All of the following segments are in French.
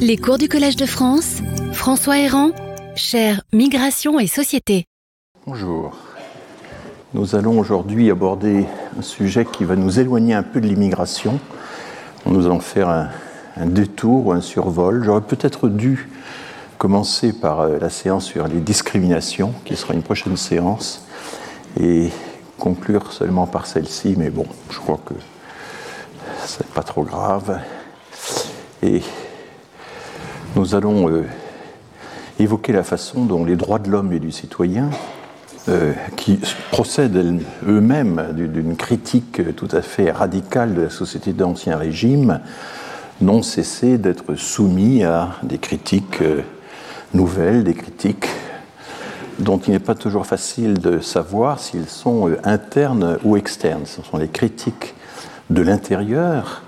Les cours du Collège de France, François Héran, cher Migration et Société. Bonjour. Nous allons aujourd'hui aborder un sujet qui va nous éloigner un peu de l'immigration. Nous allons faire un, détour ou un survol. J'aurais peut-être dû commencer par euh, la séance sur les discriminations, qui sera une prochaine séance, et conclure seulement par celle-ci, mais bon, je crois que c'est pas trop grave. Et nous allons euh, évoquer la façon dont les droits de l'homme et du citoyen, euh, qui procèdent eux-mêmes d'une critique tout à fait radicale de la société d'Ancien Régime, n'ont cessé d'être soumis à des critiques euh, nouvelles, des critiques dont il n'est pas toujours facile de savoir s'ils sont internes ou externes. Ce sont les critiques de l'intérieur,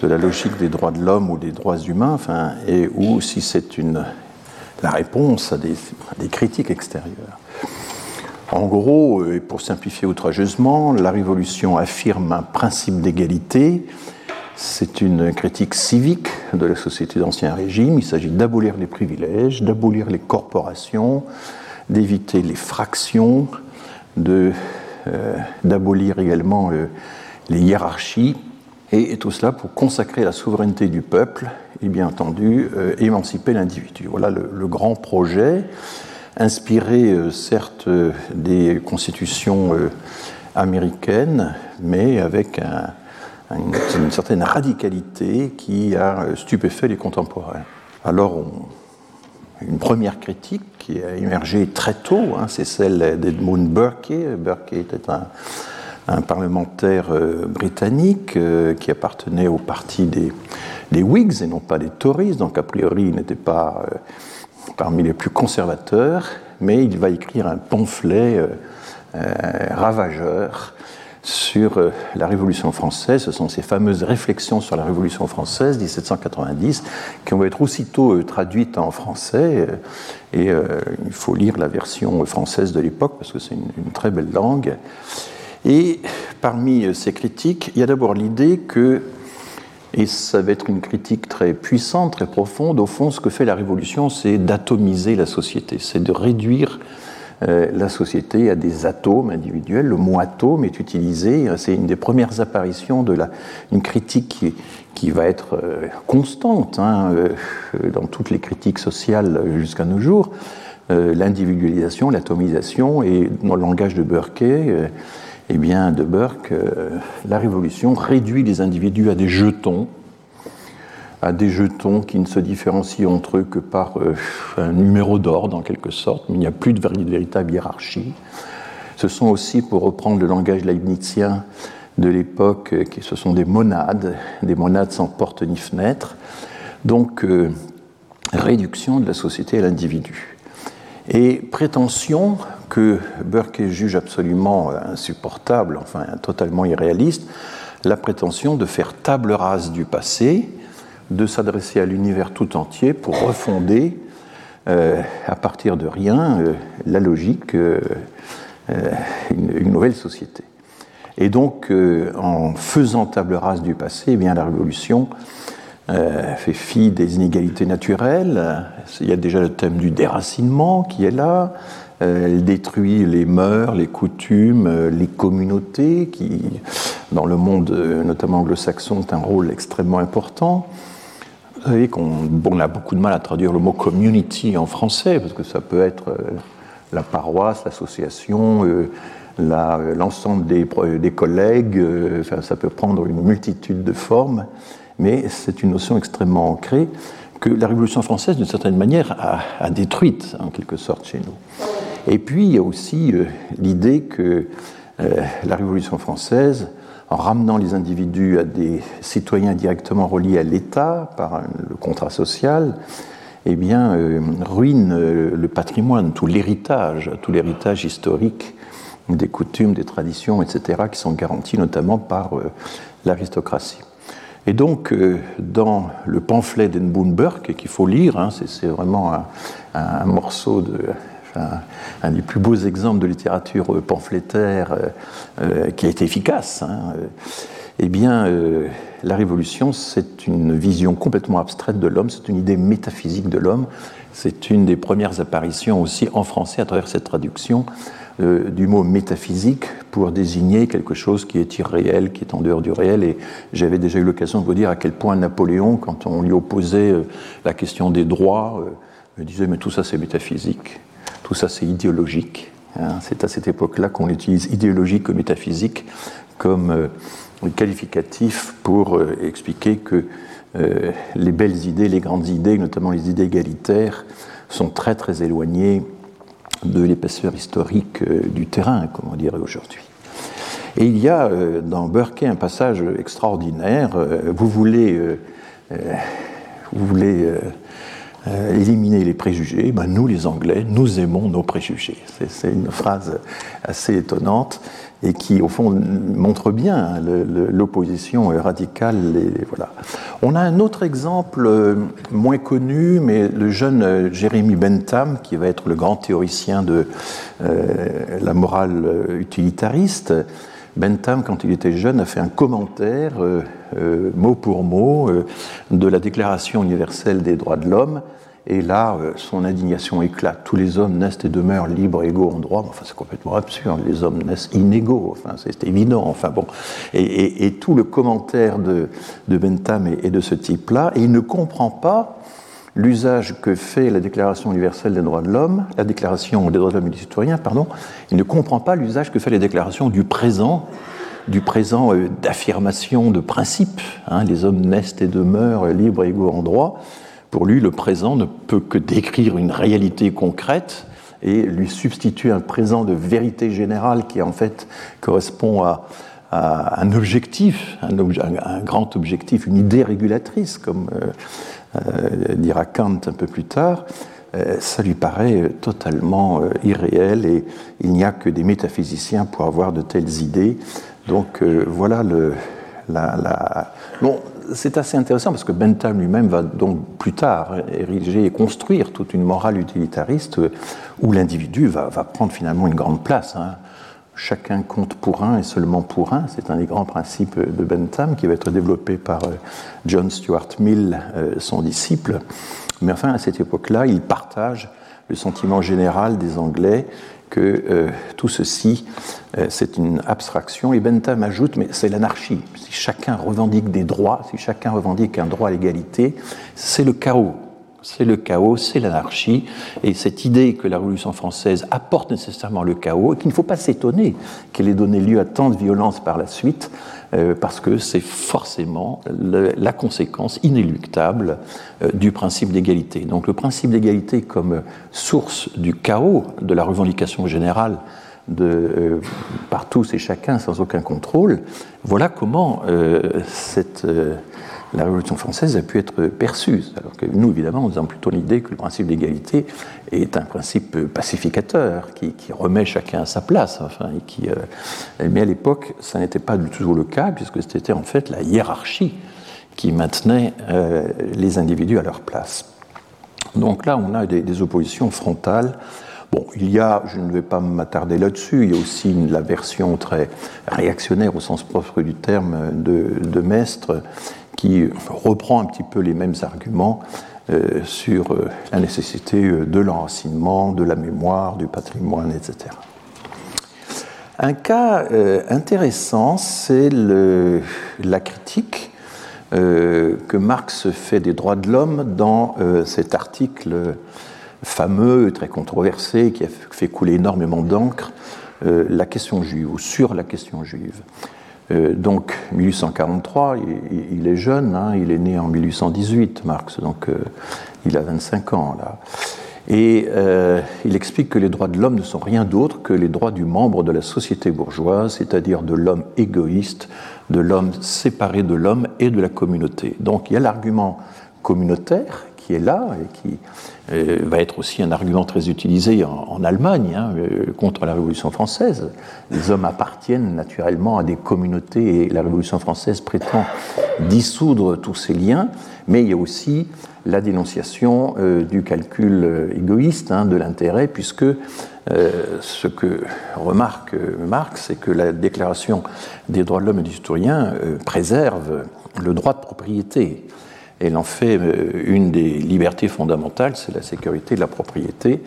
de la logique des droits de l'homme ou des droits humains, enfin, et ou si c'est une la réponse à des, critiques extérieures. En gros, euh, et pour simplifier outrageusement, la Révolution affirme un principe d'égalité. C'est une critique civique de la société d'Ancien Régime. Il s'agit d'abolir les privilèges, d'abolir les corporations, d'éviter les fractions, d'abolir euh, également euh, les hiérarchies, et, tout cela pour consacrer la souveraineté du peuple et bien entendu euh, émanciper l'individu. Voilà le, grand projet, inspiré euh, certes des constitutions euh, américaines, mais avec un, une, certaine radicalité qui a stupéfait les contemporains. Alors, une première critique qui a émergé très tôt, hein, c'est celle d'Edmund Burke. Burke était un, un parlementaire euh, britannique euh, qui appartenait au parti des, Whigs et non pas des Tories, donc a priori il n'était pas euh, parmi les plus conservateurs, mais il va écrire un pamphlet ravageur sur la Révolution française. Ce sont ces fameuses réflexions sur la Révolution française 1790 qui vont être aussitôt traduites en français. Et il faut lire la version française de l'époque parce que c'est une, très belle langue. Et parmi ces critiques, il y a d'abord l'idée que, et ça va être une critique très puissante, très profonde, au fond, ce que fait la Révolution, c'est d'atomiser la société, c'est de réduire euh, la société à des atomes individuels. Le mot atome est utilisé, c'est une des premières apparitions de la, une critique qui, qui va être euh, constante hein, euh, dans toutes les critiques sociales jusqu'à nos jours. L'individualisation, l'atomisation, et dans le langage de Burke, eh bien, de Burke, euh, la Révolution réduit les individus à des jetons, à des jetons qui ne se différencient entre eux que par euh, un numéro d'ordre, en quelque sorte, mais il n'y a plus de véritable hiérarchie. Ce sont aussi, pour reprendre le langage leibnizien de l'époque, euh, ce sont des monades, des monades sans porte ni fenêtre. Donc, réduction de la société à l'individu. Et prétention que Burke juge absolument insupportable, enfin totalement irréaliste, la prétention de faire table rase du passé, de s'adresser à l'univers tout entier pour refonder euh, à partir de rien euh, la logique, euh, une, une, nouvelle société. Et donc, en faisant table rase du passé, eh bien, la Révolution euh, fait fi des inégalités naturelles. Il y a déjà le thème du déracinement qui est là. Euh, elle détruit les mœurs, les coutumes, euh, les communautés qui, dans le monde notamment anglo-saxon, ont un rôle extrêmement important. Vous savez qu'on a beaucoup de mal à traduire le mot community en français parce que ça peut être la paroisse, l'association, l'ensemble des, collègues. Enfin, ça peut prendre une multitude de formes mais c'est une notion extrêmement ancrée que la Révolution française, d'une certaine manière, a, détruite, en quelque sorte, chez nous. Et puis, il y a aussi euh, l'idée que euh, la Révolution française, en ramenant les individus à des citoyens directement reliés à l'État par le contrat social, eh bien, euh, ruine le patrimoine, tout l'héritage, tout l'héritage historique des coutumes, des traditions, etc., qui sont garantis notamment par l'aristocratie. Et donc, dans le pamphlet d'Edmund Burke, qu'il faut lire, hein, c'est vraiment un, morceau de. Un des plus beaux exemples de littérature pamphlétaire euh, euh, qui a été efficace. Hein, Eh bien, la révolution, c'est une vision complètement abstraite de l'homme, c'est une idée métaphysique de l'homme. C'est une des premières apparitions aussi en français à travers cette traduction euh, du mot métaphysique pour désigner quelque chose qui est irréel, qui est en dehors du réel. Et j'avais déjà eu l'occasion de vous dire à quel point Napoléon, quand on lui opposait euh, la question des droits, euh, me disait mais tout ça c'est métaphysique, tout ça c'est idéologique. Hein. C'est à cette époque-là qu'on utilise idéologique ou métaphysique comme qualificatif pour expliquer que les belles idées, les grandes idées, notamment les idées égalitaires, sont très très éloignées de l'épaisseur historique euh, du terrain, comme on dirait aujourd'hui. Et il y a euh, dans Burke un passage extraordinaire. Euh, vous voulez, vous voulez éliminer les préjugés, ben nous les Anglais, nous aimons nos préjugés. C'est une phrase assez étonnante et qui, au fond, montre bien l'opposition radicale. Et, voilà. On a un autre exemple euh, moins connu, mais le jeune euh, Jérémy Bentham, qui va être le grand théoricien de euh, la morale utilitariste. Bentham, quand il était jeune, a fait un commentaire, mot pour mot, de la Déclaration universelle des droits de l'homme et là, euh, son indignation éclate. Tous les hommes naissent et demeurent libres, égaux en droit. Enfin, c'est complètement absurde. Les hommes naissent inégaux. Enfin, c'est évident. Enfin, bon. Et, tout le commentaire de, Bentham est, de ce type-là. Et il ne comprend pas l'usage que fait la Déclaration universelle des droits de l'homme, la Déclaration des droits de l'homme et du citoyen, pardon. Il ne comprend pas l'usage que fait la Déclaration du présent du présent euh, d'affirmation de principe. Hein. les hommes naissent et demeurent libres, égaux en droit. Pour lui, le présent ne peut que décrire une réalité concrète et lui substituer un présent de vérité générale qui en fait correspond à, un objectif, un, grand objectif, une idée régulatrice, comme euh, dira Kant un peu plus tard, euh, ça lui paraît totalement irréel et il n'y a que des métaphysiciens pour avoir de telles idées. Donc voilà le. Bon, c'est assez intéressant parce que Bentham lui-même va donc plus tard ériger et construire toute une morale utilitariste où l'individu va, prendre finalement une grande place. Hein. Chacun compte pour un et seulement pour un. C'est un des grands principes de Bentham qui va être développé par euh, John Stuart Mill, euh, son disciple. Mais enfin, à cette époque-là, il partage le sentiment général des Anglais que euh, tout ceci, c'est une abstraction. Et Bentham ajoute, mais c'est l'anarchie. Si chacun revendique des droits, si chacun revendique un droit à l'égalité, c'est le chaos. C'est le chaos, c'est l'anarchie. Et cette idée que la Révolution française apporte nécessairement le chaos, et qu'il ne faut pas s'étonner qu'elle ait donné lieu à tant de violence par la suite, euh, parce que c'est forcément la conséquence inéluctable euh, du principe d'égalité. Donc le principe d'égalité comme source du chaos de la revendication générale de, euh, par tous et chacun sans aucun contrôle, voilà comment cette la Révolution française a pu être perçue. Alors que nous, évidemment, nous avons plutôt l'idée que le principe d'égalité est un principe pacificateur qui, remet chacun à sa place. Enfin, et qui, euh, mais à l'époque, ça n'était pas du tout le cas, puisque c'était en fait la hiérarchie qui maintenait euh, les individus à leur place. Donc là, on a des, oppositions frontales. Bon, il y a, je ne vais pas m'attarder là-dessus, il y a aussi la version très réactionnaire au sens propre du terme de, de qui reprend un petit peu les mêmes arguments euh, sur euh, la nécessité euh, de l'enracinement, de la mémoire, du patrimoine, etc. Un cas intéressant, c'est la critique que Marx fait des droits de l'homme dans cet article fameux, très controversé, qui a fait couler énormément d'encre, la question juive, ou sur la question juive. Euh, donc 1843, il, est jeune, hein, il est né en 1818, Marx, donc euh, il a 25 ans là. Et euh, il explique que les droits de l'homme ne sont rien d'autre que les droits du membre de la société bourgeoise, c'est-à-dire de l'homme égoïste, de l'homme séparé de l'homme et de la communauté. Donc il y a l'argument communautaire qui est là et qui va être aussi un argument très utilisé en, Allemagne hein, contre la Révolution française. Les hommes appartiennent naturellement à des communautés et la Révolution française prétend dissoudre tous ces liens, mais il y a aussi la dénonciation du calcul égoïste hein, de l'intérêt, puisque ce que remarque Marx, c'est que la Déclaration des droits de l'homme et du citoyen préserve le droit de propriété. Elle en fait euh, une des libertés fondamentales, c'est la sécurité de la propriété.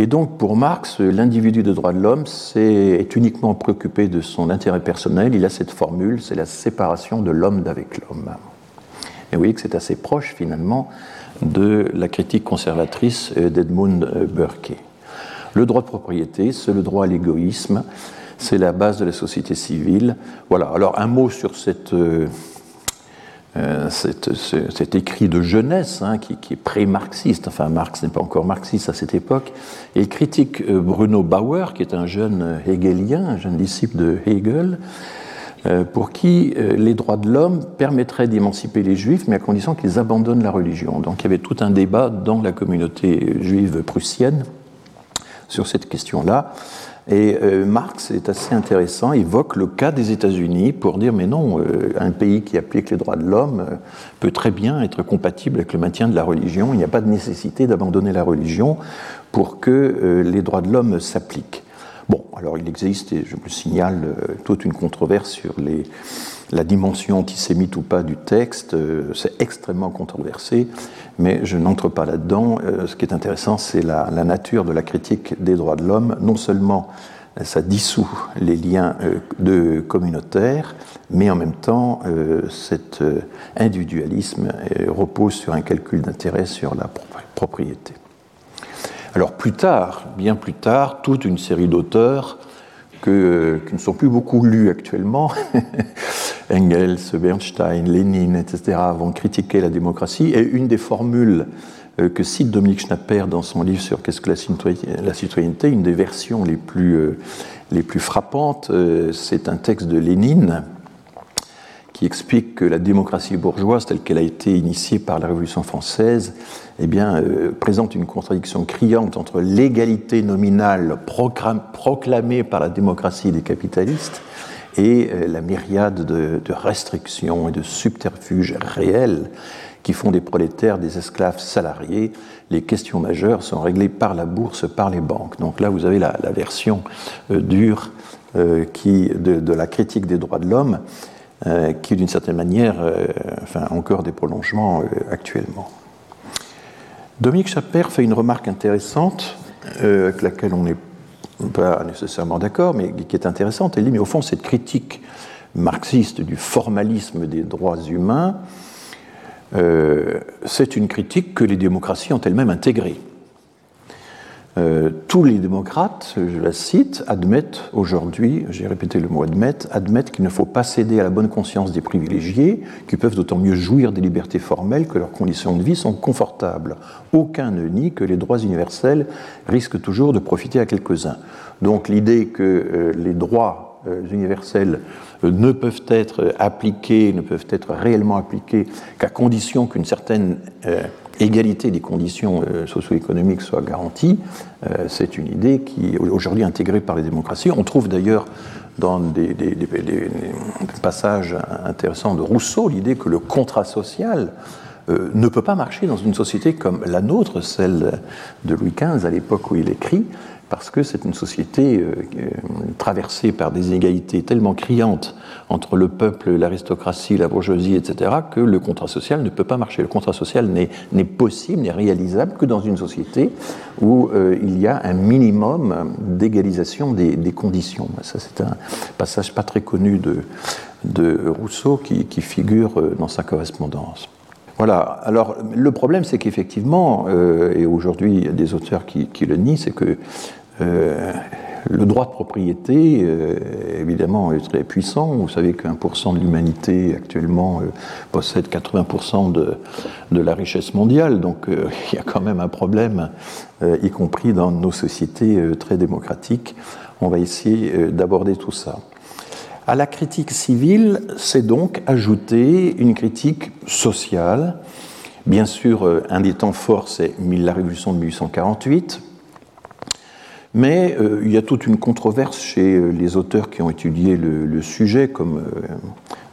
Et donc, pour Marx, l'individu de droit de l'homme est uniquement préoccupé de son intérêt personnel. Il a cette formule, c'est la séparation de l'homme d'avec l'homme. Et vous voyez que c'est assez proche, finalement, de la critique conservatrice d'Edmund Burke. Le droit de propriété, c'est le droit à l'égoïsme, c'est la base de la société civile. Voilà, alors un mot sur cette euh, euh, cet, écrit de jeunesse hein, qui, est pré-marxiste, enfin Marx n'est pas encore marxiste à cette époque, et il critique euh, Bruno Bauer, qui est un jeune hegelien, un jeune disciple de Hegel, euh, pour qui les droits de l'homme permettraient d'émanciper les juifs, mais à condition qu'ils abandonnent la religion. Donc il y avait tout un débat dans la communauté juive prussienne sur cette question-là. Et euh, Marx est assez intéressant, évoque le cas des États-Unis pour dire mais non, euh, un pays qui applique les droits de l'homme euh, peut très bien être compatible avec le maintien de la religion. Il n'y a pas de nécessité d'abandonner la religion pour que les droits de l'homme s'appliquent. Bon, alors il existe, et je me signale, toute une controverse sur les, la dimension antisémite ou pas du texte. C'est extrêmement controversé, mais je n'entre pas là-dedans. Euh, ce qui est intéressant, c'est la, nature de la critique des droits de l'homme. Non seulement ça dissout les liens euh, communautaires, mais en même temps, euh, cet individualisme repose sur un calcul d'intérêt sur la propriété. Alors plus tard, bien plus tard, toute une série d'auteurs qui ne sont plus beaucoup lus actuellement, Engels, Bernstein, Lénine, etc., vont critiquer la démocratie. Et une des formules euh, que cite Dominique Schnapper dans son livre sur qu'est-ce que la citoyenneté, une des versions les plus, euh, les plus frappantes, euh, c'est un texte de Lénine qui explique que la démocratie bourgeoise, telle qu'elle a été initiée par la Révolution française, eh bien, présente une contradiction criante entre l'égalité nominale proclamée par la démocratie des capitalistes et euh, la myriade de, restrictions et de subterfuges réels qui font des prolétaires des esclaves salariés. Les questions majeures sont réglées par la bourse, par les banques. Donc là, vous avez la, version euh, dure euh, de, la critique des droits de l'homme, qui, d'une certaine manière, enfin, encore des prolongements actuellement. Dominique Chaper fait une remarque intéressante, avec laquelle on est pas nécessairement d'accord, mais qui est intéressante. Elle dit, mais au fond, cette critique marxiste du formalisme des droits humains, euh, c'est une critique que les démocraties ont elles-mêmes intégrée. Euh, tous les démocrates, je la cite, admettent aujourd'hui, j'ai répété le mot admettent, admettent qu'il ne faut pas céder à la bonne conscience des privilégiés, qui peuvent d'autant mieux jouir des libertés formelles que leurs conditions de vie sont confortables. Aucun ne nie que les droits universels risquent toujours de profiter à quelques-uns. Donc l'idée que euh, les droits euh, universels ne peuvent être appliqués, ne peuvent être réellement appliqués qu'à condition qu'une certaine égalité des conditions euh, socio-économiques soit garantie, euh, c'est une idée qui est aujourd'hui intégrée par les démocraties. On trouve d'ailleurs dans des, passages intéressants de Rousseau l'idée que le contrat social euh, ne peut pas marcher dans une société comme la nôtre, celle de Louis XV à l'époque où il écrit, parce que c'est une société euh, euh, traversée par des inégalités tellement criantes entre le peuple, l'aristocratie, la bourgeoisie, etc., que le contrat social ne peut pas marcher. Le contrat social n'est possible, n'est réalisable que dans une société où euh, il y a un minimum d'égalisation des, conditions. Ça, c'est un passage pas très connu de, de Rousseau qui, figure dans sa correspondance. Voilà. Alors, le problème, c'est qu'effectivement, et aujourd'hui, il y a des auteurs qui, le nient, c'est que euh, le droit de propriété, euh, évidemment, est très puissant. Vous savez qu'un pour cent de l'humanité actuellement euh, possède 80% de, de, la richesse mondiale, donc il y a quand même un problème, y compris dans nos sociétés très démocratiques. On va essayer d'aborder tout ça. À la critique civile, c'est donc ajouter une critique sociale Bien sûr, un des temps forts, c'est la révolution de 1848. Mais il y a toute une controverse chez les auteurs qui ont étudié le, sujet, comme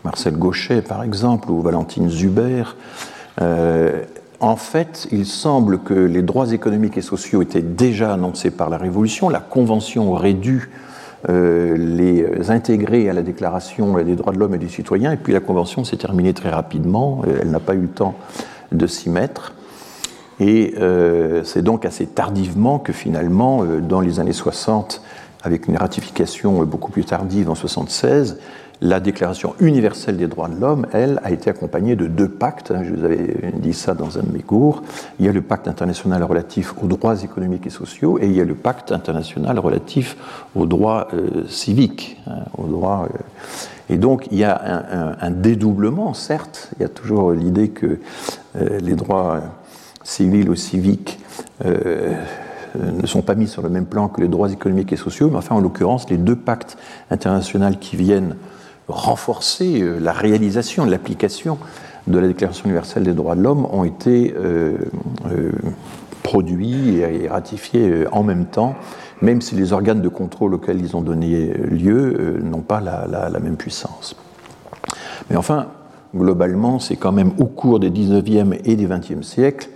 Marcel Gauchet par exemple, ou Valentine Zuber. En fait, il semble que les droits économiques et sociaux étaient déjà annoncés par la Révolution. La Convention aurait dû euh, les intégrer à la Déclaration des droits de l'homme et du citoyen, et puis la Convention s'est terminée très rapidement, euh, elle n'a pas eu le temps de s'y mettre. Et euh, c'est donc assez tardivement que finalement, dans les années 60, avec une ratification beaucoup plus tardive en 76, la Déclaration universelle des droits de l'homme, elle, a été accompagnée de deux pactes. Hein, je vous avais dit ça dans un de mes cours. Il y a le pacte international relatif aux droits économiques et sociaux et il y a le pacte international relatif aux droits euh, civiques. Hein, euh. et donc il y a un, dédoublement, certes. Il y a toujours l'idée que euh, les droits civils ou civiques ne sont pas mis sur le même plan que les droits économiques et sociaux, mais enfin, en l'occurrence, les deux pactes internationaux qui viennent renforcer euh, la réalisation, l'application de la Déclaration universelle des droits de l'homme ont été euh, euh, produits et ratifiés en même temps, même si les organes de contrôle auxquels ils ont donné lieu n'ont pas la, la, même puissance. Mais enfin, globalement, c'est quand même au cours des 19e et des 20e siècles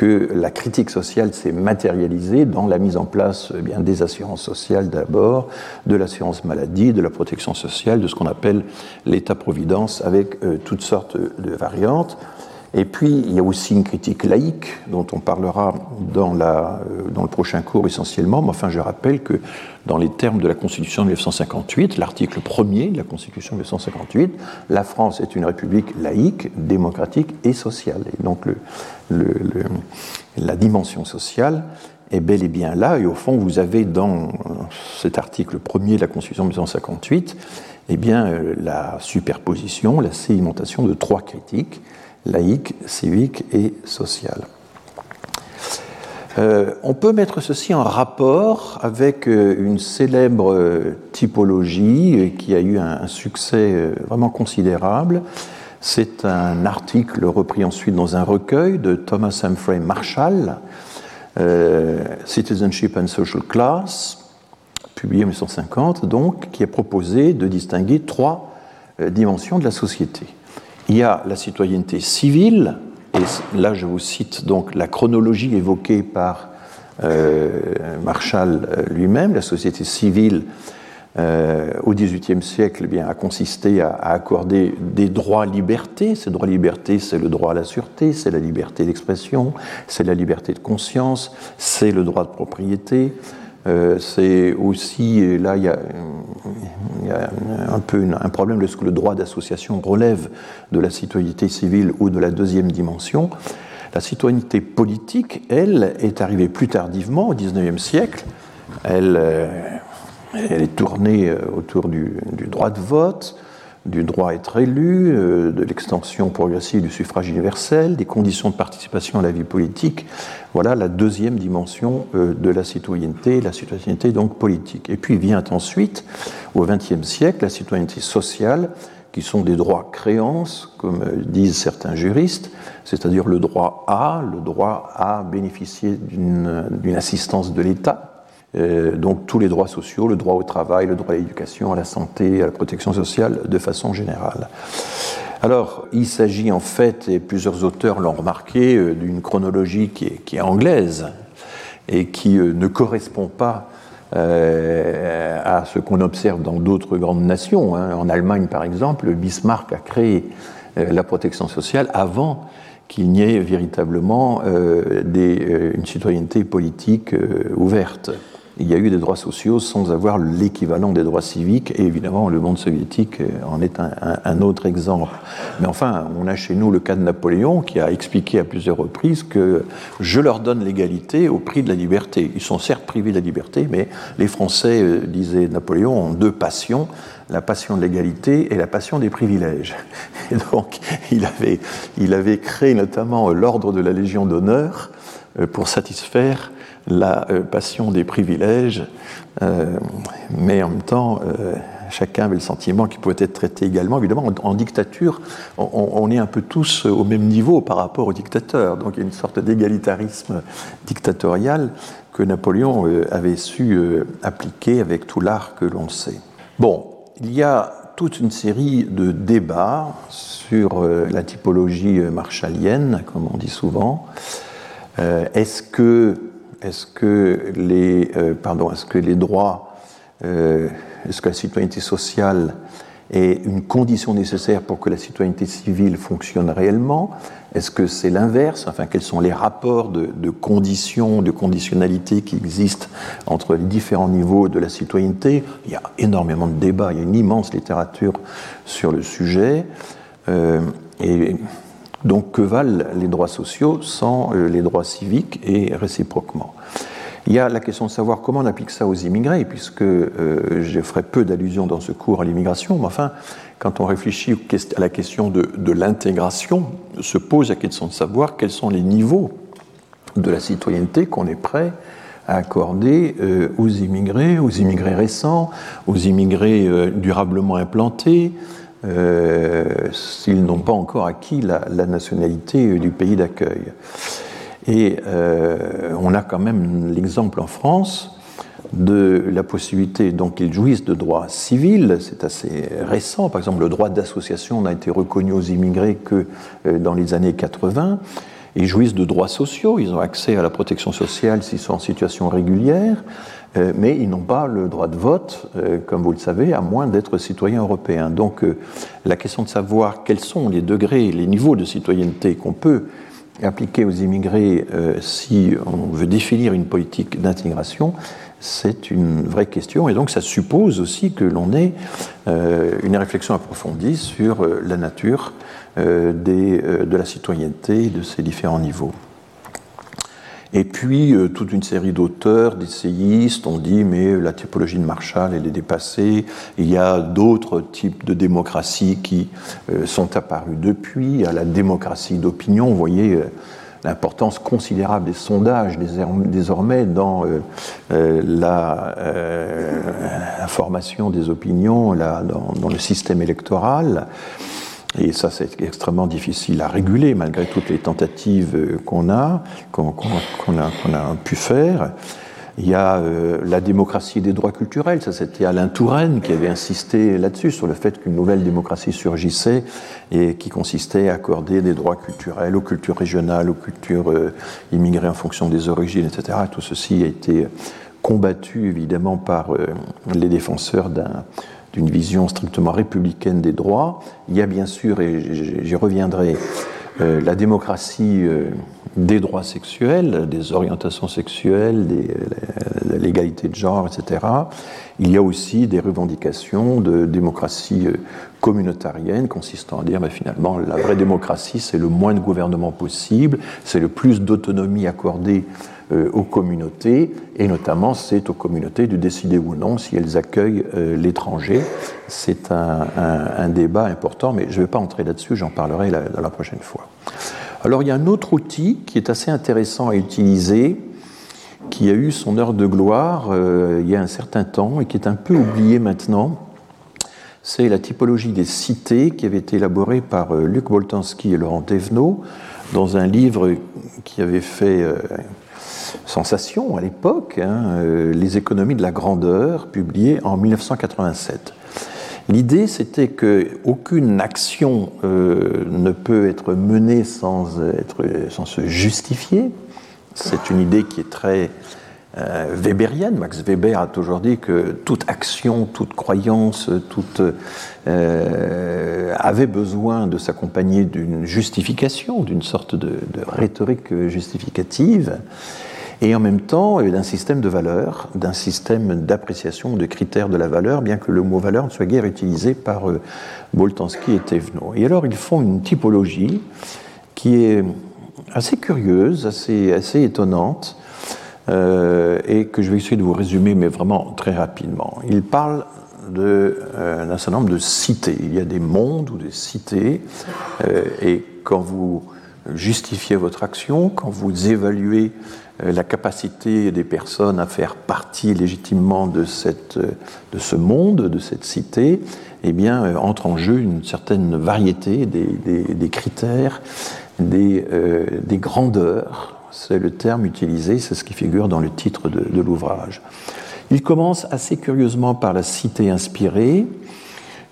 que la critique sociale s'est matérialisée dans la mise en place eh bien, des assurances sociales d'abord, de l'assurance maladie, de la protection sociale, de ce qu'on appelle l'État-providence avec euh, toutes sortes de variantes. Et puis, il y a aussi une critique laïque, dont on parlera dans, la, euh, dans le prochain cours essentiellement. Mais enfin, je rappelle que dans les termes de la Constitution de 1958, l'article premier de la Constitution de 1958, la France est une république laïque, démocratique et sociale. Et donc, le, la dimension sociale est bel et bien là. Et au fond, vous avez dans cet article premier de la Constitution de 1958, eh bien, euh, la superposition, la sédimentation de trois critiques laïque, civique et sociale. Euh, on peut mettre ceci en rapport avec euh, une célèbre euh, typologie qui a eu un, succès vraiment considérable. C'est un article repris ensuite dans un recueil de Thomas Humphrey Marshall, Citizenship and Social Class, publié en 1950, donc, qui a proposé de distinguer trois dimensions de la société. Il y a la citoyenneté civile, et là je vous cite donc la chronologie évoquée par euh, Marshall euh, lui-même, la société civile euh, au XVIIIe siècle eh bien, a consisté à, accorder des droits-libertés. Ces droits-libertés, c'est le droit à la sûreté, c'est la liberté d'expression, c'est la liberté de conscience, c'est le droit de propriété, euh, c'est aussi, là, il y, a, un peu un problème lorsque le droit d'association relève de la citoyenneté civile ou de la deuxième dimension. La citoyenneté politique, elle, est arrivée plus tardivement, au XIXe siècle. Elle, euh, elle, est tournée euh, autour du, droit de vote, du droit à être élu, euh, de l'extension progressive du suffrage universel, des conditions de participation à la vie politique. Voilà la deuxième dimension euh, de la citoyenneté, la citoyenneté donc politique. Et puis vient ensuite, au XXe siècle, la citoyenneté sociale, qui sont des droits créances, comme disent certains juristes, c'est-à-dire le droit à, le droit à bénéficier d'une assistance de l'État, donc tous les droits sociaux, le droit au travail, le droit à l'éducation, à la santé, à la protection sociale, de façon générale. Alors, il s'agit en fait, et plusieurs auteurs l'ont remarqué, euh, d'une chronologie qui est, anglaise et qui euh, ne correspond pas à ce qu'on observe dans d'autres grandes nations. Hein. En Allemagne, par exemple, Bismarck a créé la protection sociale avant qu'il n'y ait véritablement une citoyenneté politique ouverte il y a eu des droits sociaux sans avoir l'équivalent des droits civiques, et évidemment le monde soviétique en est un, autre exemple. Mais enfin, on a chez nous le cas de Napoléon qui a expliqué à plusieurs reprises que je leur donne l'égalité au prix de la liberté. Ils sont certes privés de la liberté, mais les Français, euh, disait Napoléon, ont deux passions, la passion de l'égalité et la passion des privilèges. Et donc, il avait, il avait créé notamment l'ordre de la Légion d'honneur euh, pour satisfaire la euh, passion des privilèges, euh, mais en même temps, chacun avait le sentiment qu'il pouvait être traité également. Évidemment, en, dictature, on, est un peu tous au même niveau par rapport au dictateur. Donc il y a une sorte d'égalitarisme dictatorial que Napoléon euh, avait su euh, appliquer avec tout l'art que l'on sait. Bon, il y a toute une série de débats sur euh, la typologie marshallienne, comme on dit souvent. Est-ce que, est que, les, pardon, est -ce que les droits est-ce que la citoyenneté sociale est une condition nécessaire pour que la citoyenneté civile fonctionne réellement? Est-ce que c'est l'inverse? Enfin, quels sont les rapports de, conditions, de conditionnalité qui existent entre les différents niveaux de la citoyenneté? Il y a énormément de débats, il y a une immense littérature sur le sujet. Euh, donc, que valent les droits sociaux sans euh, les droits civiques et réciproquement? Il y a la question de savoir comment on applique ça aux immigrés, puisque euh, je ferai peu d'allusions dans ce cours à l'immigration, mais enfin, quand on réfléchit à la question de, l'intégration, se pose la question de savoir quels sont les niveaux de la citoyenneté qu'on est prêt à accorder euh, aux immigrés, aux immigrés récents, aux immigrés durablement implantés, s'ils n'ont pas encore acquis la nationalité du pays d'accueil. Et euh, on a quand même l'exemple en France de la possibilité, donc qu'ils jouissent de droits civils, c'est assez récent, par exemple le droit d'association n'a été reconnu aux immigrés que euh, dans les années 80, ils jouissent de droits sociaux, ils ont accès à la protection sociale s'ils sont en situation régulière, euh, mais ils n'ont pas le droit de vote, comme vous le savez, à moins d'être citoyens européens. Donc la question de savoir quels sont les degrés, les niveaux de citoyenneté qu'on peut appliquer aux immigrés euh, si on veut définir une politique d'intégration, c'est une vraie question. Et donc ça suppose aussi que l'on ait euh, une réflexion approfondie sur euh, la nature de la citoyenneté de ces différents niveaux. Et puis, euh, toute une série d'auteurs, d'essayistes ont dit, mais la typologie de Marshall, elle est dépassée. Il y a d'autres types de démocratie qui euh, sont apparus depuis. A la démocratie d'opinion. Vous voyez euh, l'importance considérable des sondages désormais dans la, formation des opinions, dans, le système électoral. Et ça, c'est extrêmement difficile à réguler malgré toutes les tentatives qu'on a, qu'on a, pu faire. Il y a euh, la démocratie des droits culturels, ça c'était Alain Touraine qui avait insisté là-dessus, sur le fait qu'une nouvelle démocratie surgissait et qui consistait à accorder des droits culturels aux cultures régionales, aux cultures euh, immigrées en fonction des origines, etc. Tout ceci a été combattu évidemment par euh, les défenseurs d'un d'une vision strictement républicaine des droits. Il y a bien sûr, et j'y reviendrai, euh, la démocratie euh, des droits sexuels, des orientations sexuelles, de l'égalité de genre, etc. Il y a aussi des revendications de démocratie euh, communautarienne consistant à dire ben, finalement la vraie démocratie c'est le moins de gouvernement possible, c'est le plus d'autonomie accordée aux communautés, et notamment c'est aux communautés de décider ou non si elles accueillent euh, l'étranger. C'est un, débat important, mais je ne vais pas entrer là-dessus, j'en parlerai la, la prochaine fois. Alors il y a un autre outil qui est assez intéressant à utiliser, qui a eu son heure de gloire euh, il y a un certain temps et qui est un peu oublié maintenant. C'est la typologie des cités qui avait été élaborée par Luc Boltanski et Laurent Thévenot dans un livre qui avait fait sensation à l'époque, hein, euh, Les économies de la grandeur, publié en 1987. L'idée, c'était qu'aucune action euh, ne peut être menée sans, être, sans se justifier. C'est une idée qui est très euh, weberienne. Max Weber a toujours dit que toute action, toute croyance, toute avait besoin de s'accompagner d'une justification, d'une sorte de, de, rhétorique justificative et en même temps d'un système de valeurs, d'un système d'appréciation, de critères de la valeur, bien que le mot valeur ne soit guère utilisé par euh, Boltanski et Thévenot. Et alors ils font une typologie qui est assez curieuse, assez, assez étonnante, euh, et que je vais essayer de vous résumer, mais vraiment très rapidement. Ils parlent euh, d'un certain nombre de cités. Il y a des mondes ou des cités, et quand vous justifiez votre action, quand vous évaluez euh, la capacité des personnes à faire partie légitimement de, cette, de ce monde, de cette cité, eh bien, euh, entre en jeu une certaine variété des, des, critères, des, euh, des grandeurs. C'est le terme utilisé, c'est ce qui figure dans le titre de l'ouvrage. Il commence assez curieusement par la cité inspirée,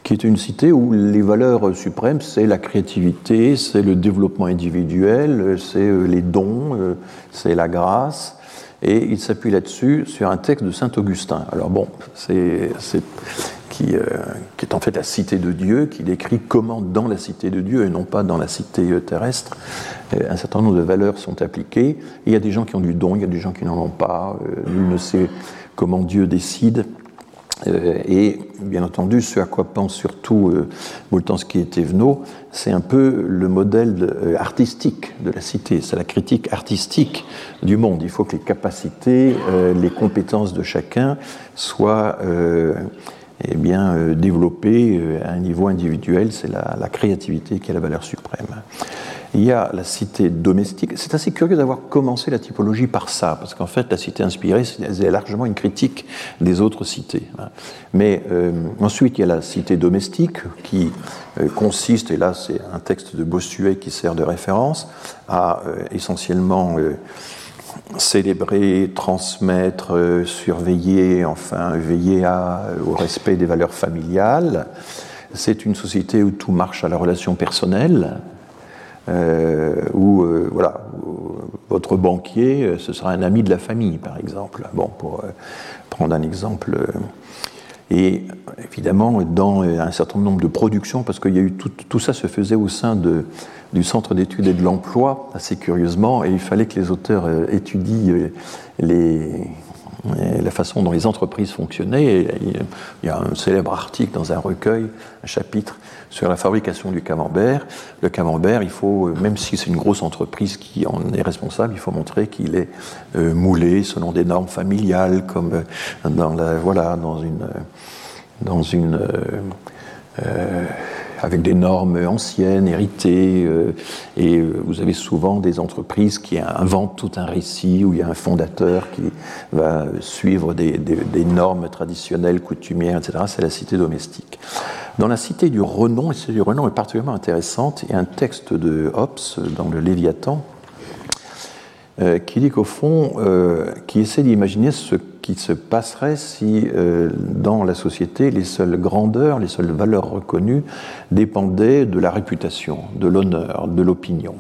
qui est une cité où les valeurs suprêmes, c'est la créativité, c'est le développement individuel, c'est euh, les dons, euh, c'est la grâce. Et il s'appuie là-dessus sur un texte de Saint Augustin. Alors bon, c'est qui, euh, qui, est en fait la cité de Dieu, qui décrit comment dans la cité de Dieu et non pas dans la cité terrestre, un certain nombre de valeurs sont appliquées. Il y a des gens qui ont du don, il y a des gens qui n'en ont pas. nul ne sait comment Dieu décide. Euh, et bien entendu, ce à quoi pense surtout euh, Boltanski et Thévenot, c'est un peu le modèle euh, artistique de la cité, c'est la critique artistique du monde. Il faut que les capacités, les compétences de chacun soient eh bien, développées à un niveau individuel, c'est la, la créativité qui est la valeur suprême. Il y a la cité domestique. C'est assez curieux d'avoir commencé la typologie par ça, parce qu'en fait, la cité inspirée, c'est largement une critique des autres cités. Hein. Mais euh, ensuite, il y a la cité domestique, qui euh, consiste, et là c'est un texte de Bossuet qui sert de référence, à euh, essentiellement célébrer, transmettre, surveiller, enfin veiller au respect des valeurs familiales. C'est une société où tout marche à la relation personnelle, euh, euh, voilà, votre banquier, euh, ce sera un ami de la famille, par exemple. Bon, pour prendre un exemple. Et évidemment, dans un certain nombre de productions, parce qu'il y a eu tout, ça se faisait au sein du Centre d'études et de l'emploi, assez curieusement, et il fallait que les auteurs étudient la façon dont les entreprises fonctionnaient. il y a un célèbre article dans un recueil, un chapitre sur la fabrication du camembert. Le camembert, il faut, même si c'est une grosse entreprise qui en est responsable, il faut montrer qu'il est euh, moulé selon des normes familiales, comme euh, dans la, voilà, dans une, dans une euh, avec des normes anciennes, héritées, euh, et euh, vous avez souvent des entreprises qui inventent tout un récit où il y a un fondateur qui va suivre des, normes traditionnelles, coutumières, etc. C'est la cité domestique. Dans la cité du renom, et cité du renom est particulièrement intéressante, il y a un texte de Hobbes dans le Léviathan euh, qui dit qu'au fond, qui essaie d'imaginer ce qui se passerait si euh, dans la société les seules grandeurs, les seules valeurs reconnues dépendaient de la réputation, de l'honneur, de l'opinion.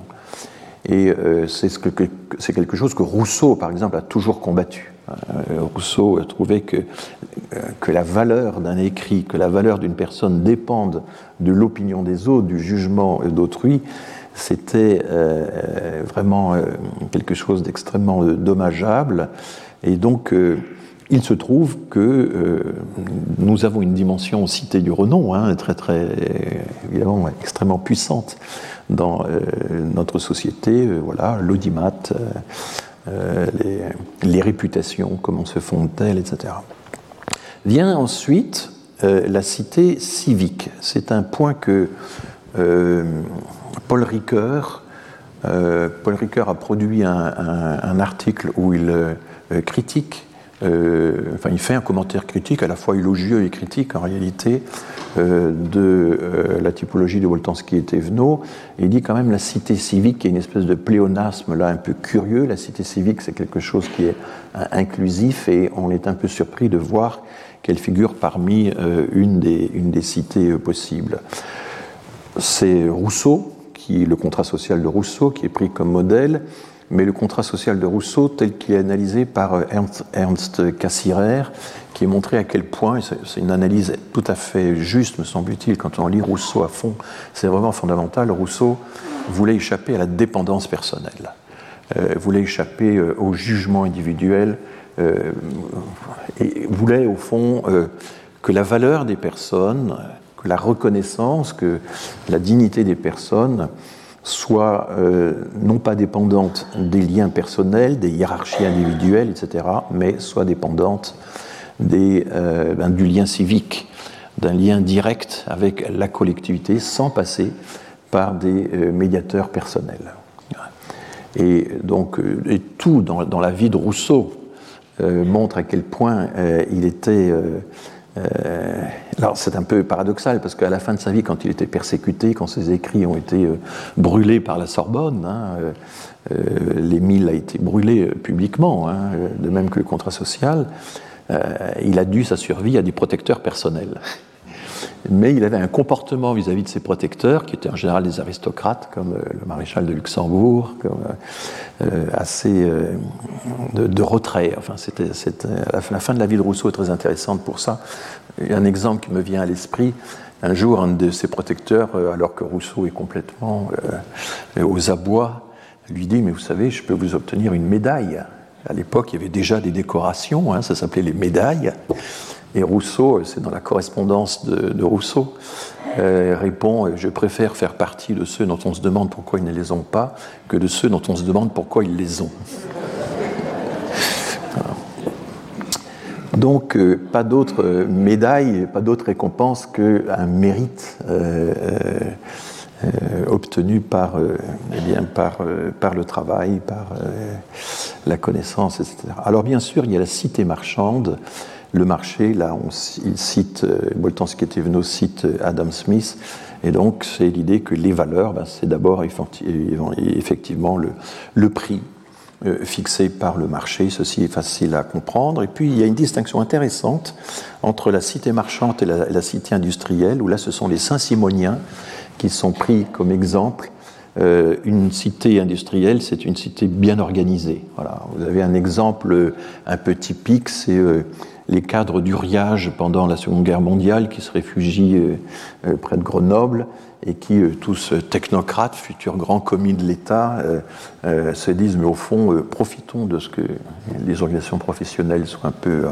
Et euh, c'est ce que, quelque chose que Rousseau, par exemple, a toujours combattu. Euh, Rousseau trouvait que, que la valeur d'un écrit, que la valeur d'une personne dépende de l'opinion des autres, du jugement d'autrui, c'était vraiment quelque chose d'extrêmement dommageable. Et donc, il se trouve que euh, nous avons une dimension cité du renom, hein, très très évidemment extrêmement puissante dans euh, notre société. Euh, voilà, l'audimat, les, réputations, comment se font-elles, etc. Vient ensuite la cité civique. C'est un point que Paul Ricoeur, Paul Ricoeur a produit un, article où il critique euh, enfin, il fait un commentaire critique, à la fois élogieux et critique en réalité, euh, de euh, la typologie de Woltansky et Thévenot. Il dit quand même la cité civique, qui est une espèce de pléonasme là un peu curieux. La cité civique, c'est quelque chose qui est inclusif et on est un peu surpris de voir qu'elle figure parmi une des cités possibles. C'est Rousseau, le contrat social de Rousseau, qui est pris comme modèle mais le contrat social de Rousseau, tel qu'il est analysé par euh, Ernst, Cassirer, qui est montré à quel point, c'est une analyse tout à fait juste, me semble-t-il, quand on lit Rousseau à fond, c'est vraiment fondamental. Rousseau voulait échapper à la dépendance personnelle, euh, voulait échapper euh, au jugement individuel, et voulait au fond que la valeur des personnes, que la reconnaissance, que la dignité des personnes soit euh, non pas dépendante des liens personnels, des hiérarchies individuelles, etc., mais soit dépendante des, euh, ben, du lien civique, d'un lien direct avec la collectivité sans passer par des euh, médiateurs personnels. Et donc, tout dans, la vie de Rousseau montre à quel point il était alors c'est un peu paradoxal parce qu'à la fin de sa vie, quand il était persécuté, quand ses écrits ont été euh, brûlés par la Sorbonne, hein, euh, l'Émile a été brûlé publiquement, hein, de même que le contrat social, il a dû sa survie à des protecteurs personnels mais il avait un comportement vis-à-vis de ses protecteurs, qui étaient en général des aristocrates, comme euh, le maréchal de Luxembourg, euh, euh, assez de, retrait. Enfin, c'était, la fin de la vie de Rousseau est très intéressante pour ça. Un exemple qui me vient à l'esprit. Un jour, un de ses protecteurs, alors que Rousseau est complètement aux abois, lui dit Mais vous savez, je peux vous obtenir une médaille. À l'époque, il y avait déjà des décorations, hein, ça s'appelait les médailles. Et Rousseau, c'est dans la correspondance de, Rousseau, euh, répond Je préfère faire partie de ceux dont on se demande pourquoi ils ne les ont pas que de ceux dont on se demande pourquoi ils les ont. Donc, euh, pas d'autre médaille, pas d'autre récompense qu'un mérite euh, obtenu par, eh bien, par, par, le travail, par la connaissance, etc. Alors, bien sûr, il y a la cité marchande le marché, là, il cite, euh, Boltanski et Thévenot cite euh, Adam Smith, et donc c'est l'idée que les valeurs, ben, c'est d'abord effectivement le, le prix euh, fixé par le marché, ceci est facile à comprendre. Et puis il y a une distinction intéressante entre la cité marchande et la, cité industrielle, où là ce sont les Saint-Simoniens qui sont pris comme exemple. une cité industrielle, c'est une cité bien organisée. Voilà. Vous avez un exemple un peu typique, c'est les cadres d'Uriage pendant la Seconde Guerre mondiale qui se réfugient euh, euh, près de Grenoble et qui, euh, tous technocrates, futurs grands commis de l'État, se disent mais au fond, profitons de ce que les organisations professionnelles soient un peu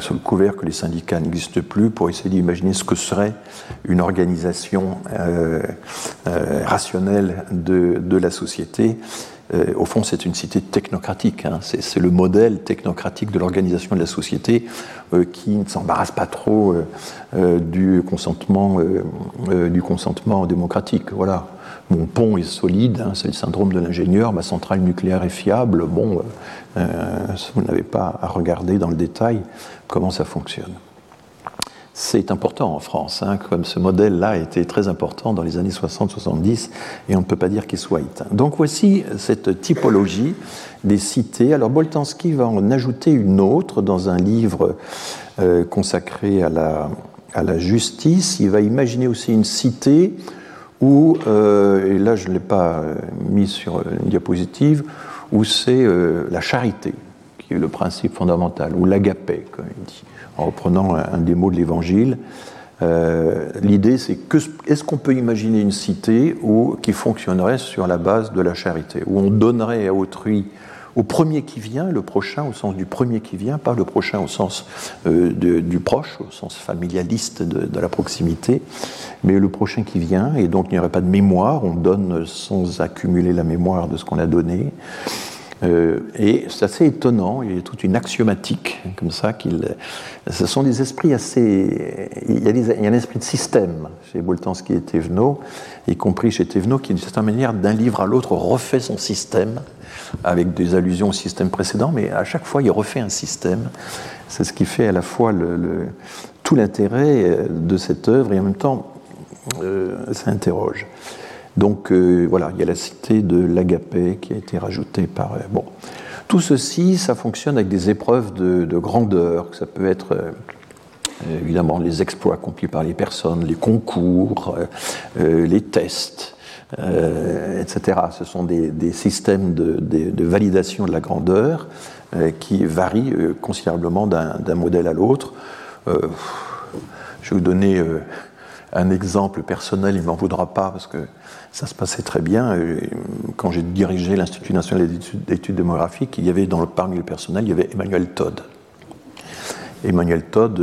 sous le couvert que les syndicats n'existent plus pour essayer d'imaginer ce que serait une organisation rationnelle de, de la société. Euh, au fond, c'est une cité technocratique. Hein. C'est le modèle technocratique de l'organisation de la société euh, qui ne s'embarrasse pas trop euh, du, consentement, démocratique. Voilà. Mon pont est solide, hein, c'est le syndrome de l'ingénieur, ma centrale nucléaire est fiable. Bon, vous n'avez pas à regarder dans le détail comment ça fonctionne c'est important en France, hein, comme ce modèle-là a été très important dans les années 60-70, et on ne peut pas dire qu'il soit éteint. Donc voici cette typologie des cités. Alors Boltanski va en ajouter une autre dans un livre euh, consacré à la, justice. Il va imaginer aussi une cité où, euh, et là je ne l'ai pas euh, mis sur une diapositive, où c'est la charité qui est le principe fondamental, ou l'agapé, comme il dit en reprenant un, des mots de l'Évangile. Euh, l'idée, c'est que est-ce qu'on peut imaginer une cité qui fonctionnerait sur la base de la charité, où on donnerait à autrui, au premier qui vient, le prochain au sens du premier qui vient, pas le prochain au sens euh, du proche, au sens familialiste de, de, la proximité, mais le prochain qui vient, et donc il n'y aurait pas de mémoire, on donne sans accumuler la mémoire de ce qu'on a donné. Euh, et c'est assez étonnant, il y a toute une axiomatique comme ça. Ce sont des esprits assez. Il y, a un esprit de système chez Boltanski et Thévenot, y compris chez Thévenot, qui d'une certaine manière, d'un livre à l'autre, refait son système, avec des allusions au système précédent, mais à chaque fois, il refait un système. C'est ce qui fait à la fois tout l'intérêt de cette œuvre et en même temps, euh, ça interroge. Donc euh, voilà, il y a la cité de l'agapé qui a été rajoutée par. Euh, bon. Tout ceci, ça fonctionne avec des épreuves de, grandeur. Ça peut être euh, évidemment les exploits accomplis par les personnes, les concours, les tests, etc. Ce sont des, systèmes de, validation de la grandeur qui varient considérablement d'un modèle à l'autre. je vais vous donner un exemple personnel, il ne m'en voudra pas parce que ça se passait très bien. Quand j'ai dirigé l'Institut national d'études démographiques, il y avait dans le, parmi le personnel, il y avait Emmanuel Todd. Emmanuel Todd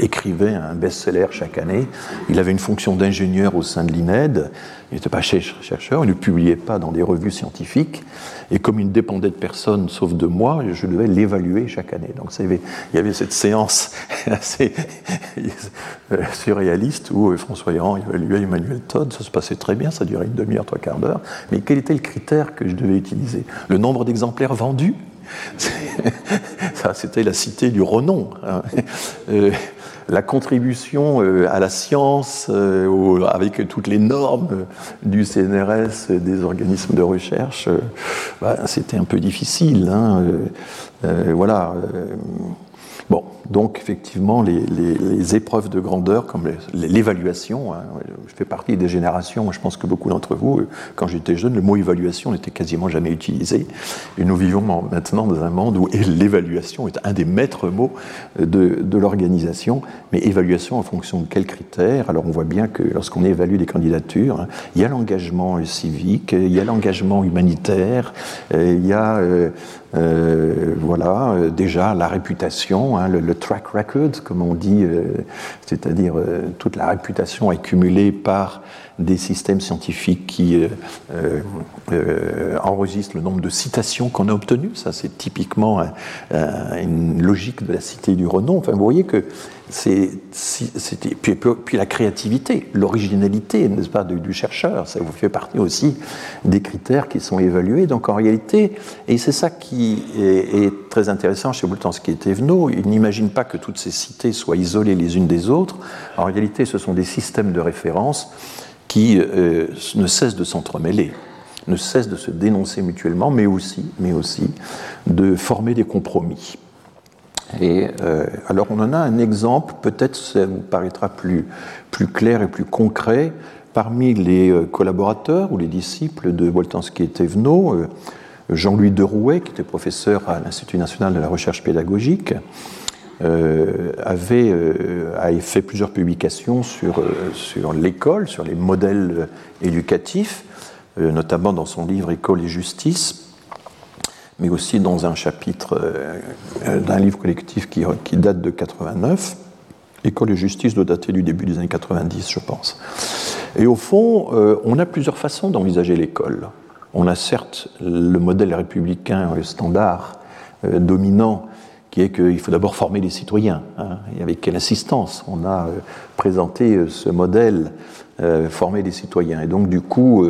écrivait un best-seller chaque année. Il avait une fonction d'ingénieur au sein de l'INED. Il n'était pas chercheur, il ne publiait pas dans des revues scientifiques. Et comme il ne dépendait de personne sauf de moi, je devais l'évaluer chaque année. Donc il y avait cette séance assez surréaliste où François Héran évaluait Emmanuel Todd. Ça se passait très bien, ça durait une demi-heure, trois quarts d'heure. Mais quel était le critère que je devais utiliser? Le nombre d'exemplaires vendus? c'était la cité du renom. Hein. Euh, la contribution euh, à la science, euh, avec toutes les normes du CNRS, des organismes de recherche, bah, c'était un peu difficile. Hein. voilà. Bon, donc effectivement, les, épreuves de grandeur, comme l'évaluation, hein, je fais partie des générations, je pense que beaucoup d'entre vous, quand j'étais jeune, le mot évaluation n'était quasiment jamais utilisé. Et nous vivons maintenant dans un monde où l'évaluation est un des maîtres mots de, l'organisation, mais évaluation en fonction de quels critères Alors on voit bien que lorsqu'on évalue des candidatures, hein, il y a l'engagement civique, il y a l'engagement humanitaire, euh, il y a... Euh, euh, voilà, euh, déjà la réputation, hein, le, track record, comme on dit, euh, c'est-à-dire toute la réputation accumulée par des systèmes scientifiques qui enregistrent le nombre de citations qu'on a obtenues. Ça, c'est typiquement une logique de la cité du renom. Enfin, vous voyez que c'est, puis, la créativité, l'originalité, n'est-ce pas, du, chercheur, ça vous fait partie aussi des critères qui sont évalués. Donc en réalité, et c'est ça qui est, très intéressant chez Boltanski et Thévenot, ils n'imaginent pas que toutes ces cités soient isolées les unes des autres. En réalité, ce sont des systèmes de référence qui euh, ne cessent de s'entremêler ne cessent de se dénoncer mutuellement, mais aussi, mais aussi de former des compromis. Et euh, alors on en a un exemple, peut-être ça vous paraîtra plus, plus clair et plus concret, parmi les euh, collaborateurs ou les disciples de Boltanski et Thévenot, Jean-Louis Derouet, qui était professeur à l'Institut national de la recherche pédagogique, avait, fait plusieurs publications sur, sur l'école, sur les modèles éducatifs, notamment dans son livre École et justice mais aussi dans un chapitre euh, d'un livre collectif qui, qui, date de 89. École et justice doit dater du début des années 90, je pense. Et au fond, euh, on a plusieurs façons d'envisager l'école. On a certes le modèle républicain le standard euh, dominant, qui est qu'il faut d'abord former les citoyens. Hein, et avec quelle insistance on a présenté ce modèle, former les citoyens. Et donc, du coup,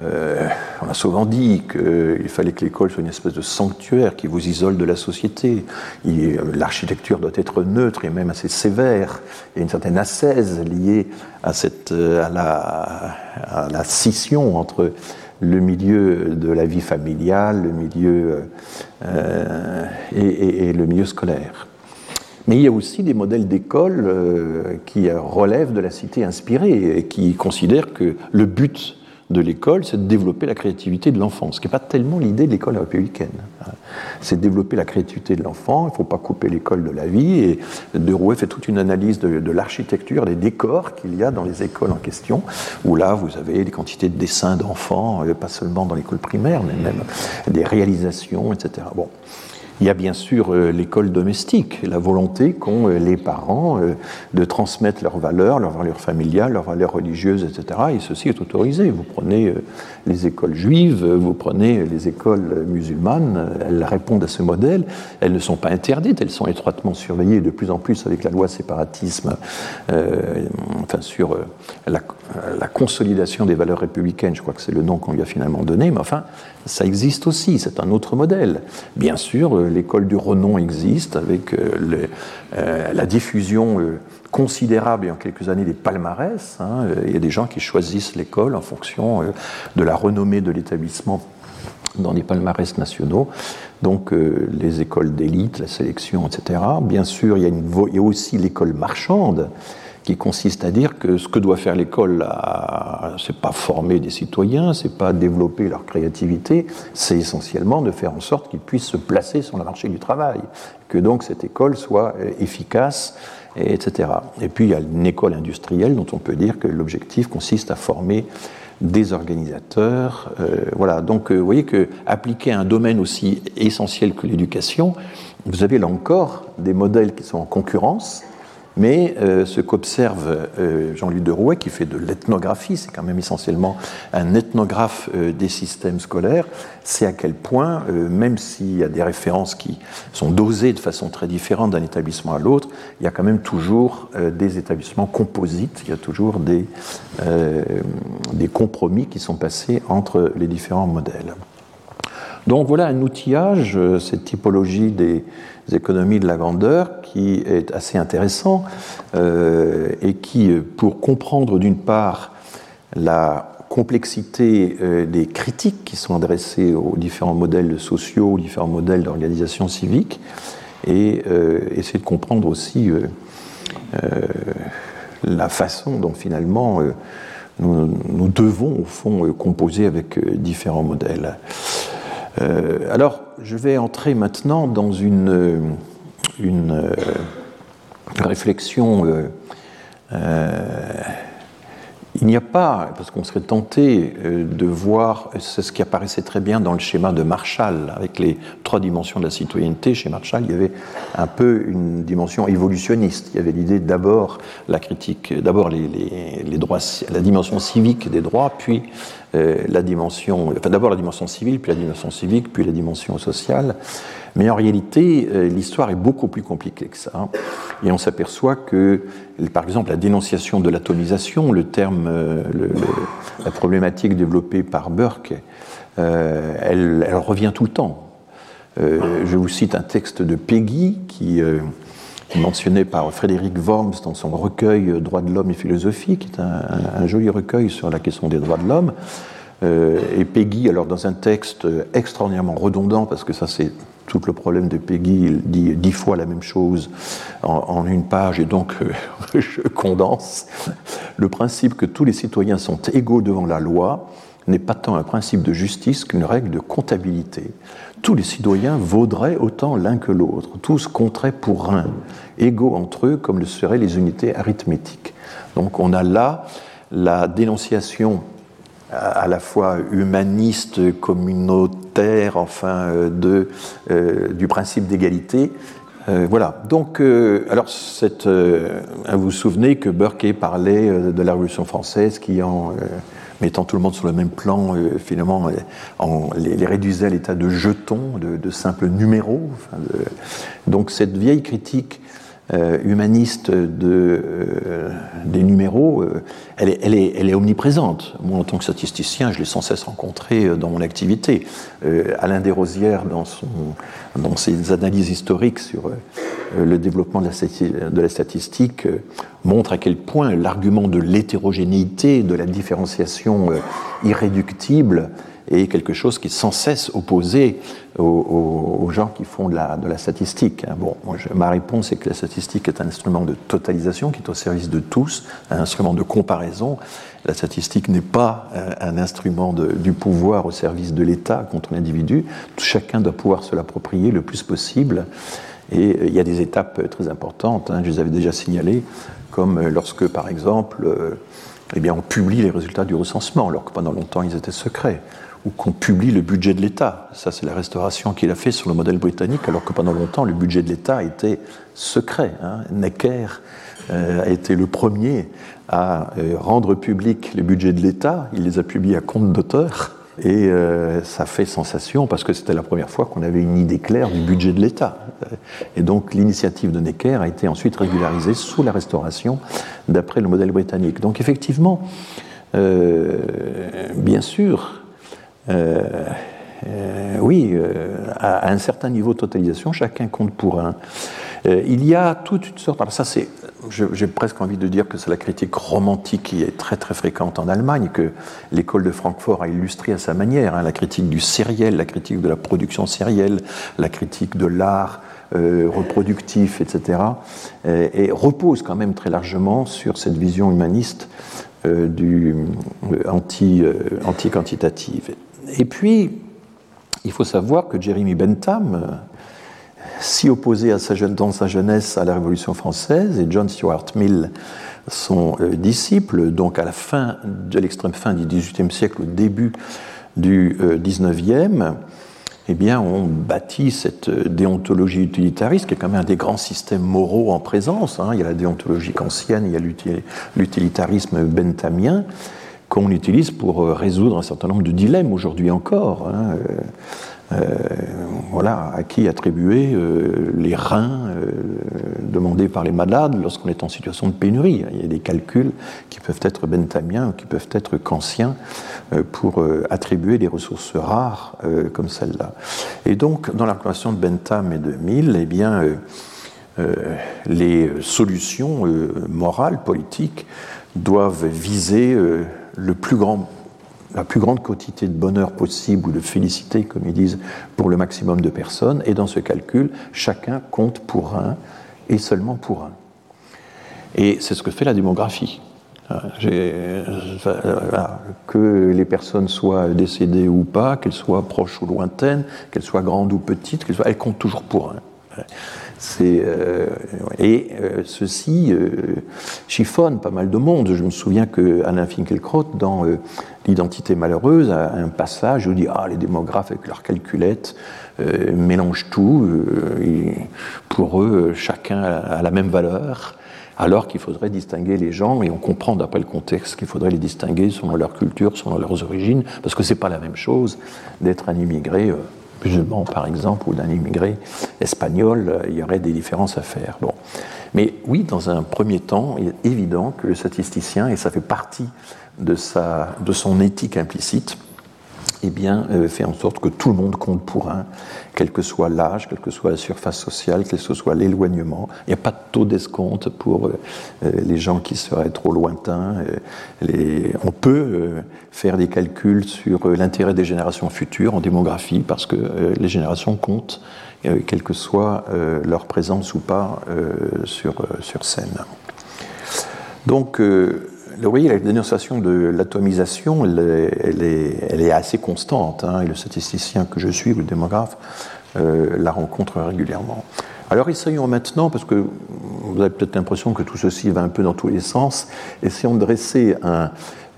euh, on a souvent dit qu'il fallait que l'école soit une espèce de sanctuaire qui vous isole de la société. L'architecture doit être neutre et même assez sévère. Il y a une certaine ascèse liée à, cette, euh, à la scission entre le milieu de la vie familiale, le milieu euh, et, et, le milieu scolaire. Mais il y a aussi des modèles d'école euh, qui relèvent de la cité inspirée et qui considèrent que le but de l'école, c'est de développer la créativité de l'enfant, ce qui n'est pas tellement l'idée de l'école républicaine. C'est de développer la créativité de l'enfant, il ne faut pas couper l'école de la vie, et De Rouet fait toute une analyse de, l'architecture, des décors qu'il y a dans les écoles en question, où là, vous avez des quantités de dessins d'enfants, euh, pas seulement dans l'école primaire, mais même des réalisations, etc. Bon. Il y a bien sûr euh, l'école domestique, la volonté qu'ont euh, les parents euh, de transmettre leurs valeurs, leurs valeurs familiales, leurs valeurs religieuses, etc. Et ceci est autorisé. Vous prenez les écoles juives, vous prenez les écoles musulmanes, elles répondent à ce modèle. Elles ne sont pas interdites, elles sont étroitement surveillées de plus en plus avec la loi séparatisme, enfin sur la, la consolidation des valeurs républicaines. Je crois que c'est le nom qu'on lui a finalement donné, mais enfin, ça existe aussi, c'est un autre modèle. Bien sûr, euh, l'école du renom existe avec euh, euh, la diffusion considérable et en quelques années des palmarès. Hein. Il y a des gens qui choisissent l'école en fonction de la renommée de l'établissement dans les palmarès nationaux. Donc les écoles d'élite, la sélection, etc. Bien sûr, il y a, une, il y a aussi l'école marchande qui consiste à dire que ce que doit faire l'école, c'est pas former des citoyens, c'est pas développer leur créativité, c'est essentiellement de faire en sorte qu'ils puissent se placer sur le marché du travail, que donc cette école soit euh, efficace, etc. Et puis il y a une école industrielle dont on peut dire que l'objectif consiste à former des organisateurs. voilà, donc vous voyez que appliqué à un domaine aussi essentiel que l'éducation, vous avez là encore des modèles qui sont en concurrence mais euh, ce qu'observe euh, Jean-Luc Derouet, qui fait de l'ethnographie, c'est quand même essentiellement un ethnographe euh, des systèmes scolaires, c'est à quel point, même s'il y a des références qui sont dosées de façon très différente d'un établissement à l'autre, il y a quand même toujours des établissements composites, il y a toujours des compromis qui sont passés entre les différents modèles. Donc voilà un outillage, cette typologie des économies de la grandeur, qui est assez intéressant euh, et qui, pour comprendre d'une part la complexité euh, des critiques qui sont adressées aux différents modèles sociaux, aux différents modèles d'organisation civique, et euh, essayer de comprendre aussi la façon dont finalement nous, nous, devons au fond composer avec différents modèles. Alors, je vais entrer maintenant dans une, une euh, réflexion. Euh, euh, il n'y a pas, parce qu'on serait tenté de voir, c'est ce qui apparaissait très bien dans le schéma de Marshall, avec les trois dimensions de la citoyenneté. Chez Marshall, il y avait un peu une dimension évolutionniste. Il y avait l'idée d'abord la critique, d'abord la dimension civique des droits, puis la dimension, enfin d'abord la dimension civile, puis la dimension civique, puis la dimension sociale. Mais en réalité, euh, l'histoire est beaucoup plus compliquée que ça. Et on s'aperçoit que, par exemple, la dénonciation de l'atomisation, le terme, euh, la problématique développée par Burke, euh, elle, revient tout le temps. je vous cite un texte de Peggy qui mentionné par Frédéric Worms dans son recueil Droits de l'homme et philosophie, qui est un, joli recueil sur la question des droits de l'homme. et Peggy, alors dans un texte extraordinairement redondant, parce que ça c'est tout le problème de Peggy, il dit dix fois la même chose en, une page, et donc euh, je condense. Le principe que tous les citoyens sont égaux devant la loi n'est pas tant un principe de justice qu'une règle de comptabilité. Tous les citoyens vaudraient autant l'un que l'autre, tous compteraient pour un, égaux entre eux comme le seraient les unités arithmétiques. Donc on a là la dénonciation à la fois humaniste, communautaire, enfin, euh, de, euh, du principe d'égalité. Euh, voilà. Donc, alors, vous vous souvenez que Burke parlait de la Révolution française qui, en mettant tout le monde sur le même plan, finalement, en, les, réduisait à l'état de jetons, de, simples numéros. donc, cette vieille critique euh, humaniste de, euh, des numéros, euh, elle, est, omniprésente. Moi, en tant que statisticien, je l'ai sans cesse rencontré dans mon activité. Alain Desrosières, dans, ses analyses historiques sur le développement de la statistique, montre à quel point l'argument de l'hétérogénéité, de la différenciation irréductible, est quelque chose qui est sans cesse opposé aux, gens qui font de la, statistique. Hein. Bon, ma réponse est que la statistique est un instrument de totalisation qui est au service de tous, un instrument de comparaison. La statistique n'est pas euh, un instrument du pouvoir au service de l'État contre l'individu. Chacun doit pouvoir se l'approprier le plus possible. Et euh, il y a des étapes très importantes, hein, je les avais déjà signalées, comme euh, lorsque, par exemple, eh bien, on publie les résultats du recensement, alors que pendant longtemps ils étaient secrets ou qu'on publie le budget de l'État. Ça, c'est la restauration qu'il a fait sur le modèle britannique, alors que pendant longtemps, le budget de l'État était secret. Hein. Necker euh, a été le premier à euh, rendre public les budgets de l'État. Il les a publiés à compte d'auteur. Et euh, ça fait sensation parce que c'était la première fois qu'on avait une idée claire du budget de l'État. Et donc l'initiative de Necker a été ensuite régularisée sous la Restauration d'après le modèle britannique. Donc effectivement, bien sûr, oui, euh, à, un certain niveau de totalisation, chacun compte pour un. il y a toute une sorte. Alors ça, c'est. J'ai presque envie de dire que c'est la critique romantique qui est très très fréquente en Allemagne, que l'école de Francfort a illustré à sa manière. Hein, la critique du sériel, la critique de la production sérielle, la critique de l'art. reproductif, etc., et repose quand même très largement sur cette vision humaniste anti, anti-quantitative. Et puis, il faut savoir que Jeremy Bentham, s'y opposait à sa, dans sa jeunesse à la Révolution française, et John Stuart Mill, son disciple, donc à la fin de l'extrême fin du XVIIIe siècle, au début du XIXe, eh bien, on bâtit cette déontologie utilitariste, qui est quand même un des grands systèmes moraux en présence. Hein. Il y a la déontologie kantienne, il y a l'utilitarisme benthamien, qu'on utilise pour résoudre un certain nombre de dilemmes aujourd'hui encore. Hein. Euh, voilà, à qui attribuer euh, les reins euh, demandés par les malades lorsqu'on est en situation de pénurie. Il y a des calculs qui peuvent être benthamiens, qui peuvent être kantiens pour attribuer des ressources rares comme celle-là. Et donc, dans la de Bentham et de Mill, eh bien, les solutions morales, politiques, doivent viser le plus grand la plus grande quantité de bonheur possible ou de félicité, comme ils disent, pour le maximum de personnes. Et dans ce calcul, chacun compte pour un et seulement pour un. Et c'est ce que fait la démographie. Euh, que les personnes soient décédées ou pas, qu'elles soient proches ou lointaines, qu'elles soient grandes ou petites, elles comptent toujours pour un. Euh, et euh, ceci euh, chiffonne pas mal de monde. Je me souviens que Alain Finkielkraut, dans L'identité malheureuse, a un passage où il dit Ah, les démographes avec leurs calculettes mélangent tout. pour eux, chacun a la même valeur alors qu'il faudrait distinguer les gens, et on comprend d'après le contexte qu'il faudrait les distinguer selon leur culture, selon leurs origines, parce que c'est pas la même chose d'être un immigré musulman, par exemple, ou d'un immigré espagnol, euh, il y aurait des différences à faire. Mais oui, dans un premier temps, il est évident que le statisticien, et ça fait partie de, sa, de son éthique implicite, eh bien, euh, fait en sorte que tout le monde compte pour un, quel que soit l'âge, quelle que soit la surface sociale, quel que soit l'éloignement. Il n'y a pas de taux d'escompte pour euh, euh, les gens qui seraient trop lointains. On peut faire des calculs sur l'intérêt des générations futures en démographie parce que les générations comptent, quelle que soit leur présence ou pas sur, sur scène. Donc, vous voyez, la dénonciation de l'atomisation, elle, est, assez constante, hein, et le statisticien que je suis, le démographe, euh, la rencontre régulièrement. Alors essayons maintenant, parce que vous avez peut-être l'impression que tout ceci va un peu dans tous les sens, essayons de dresser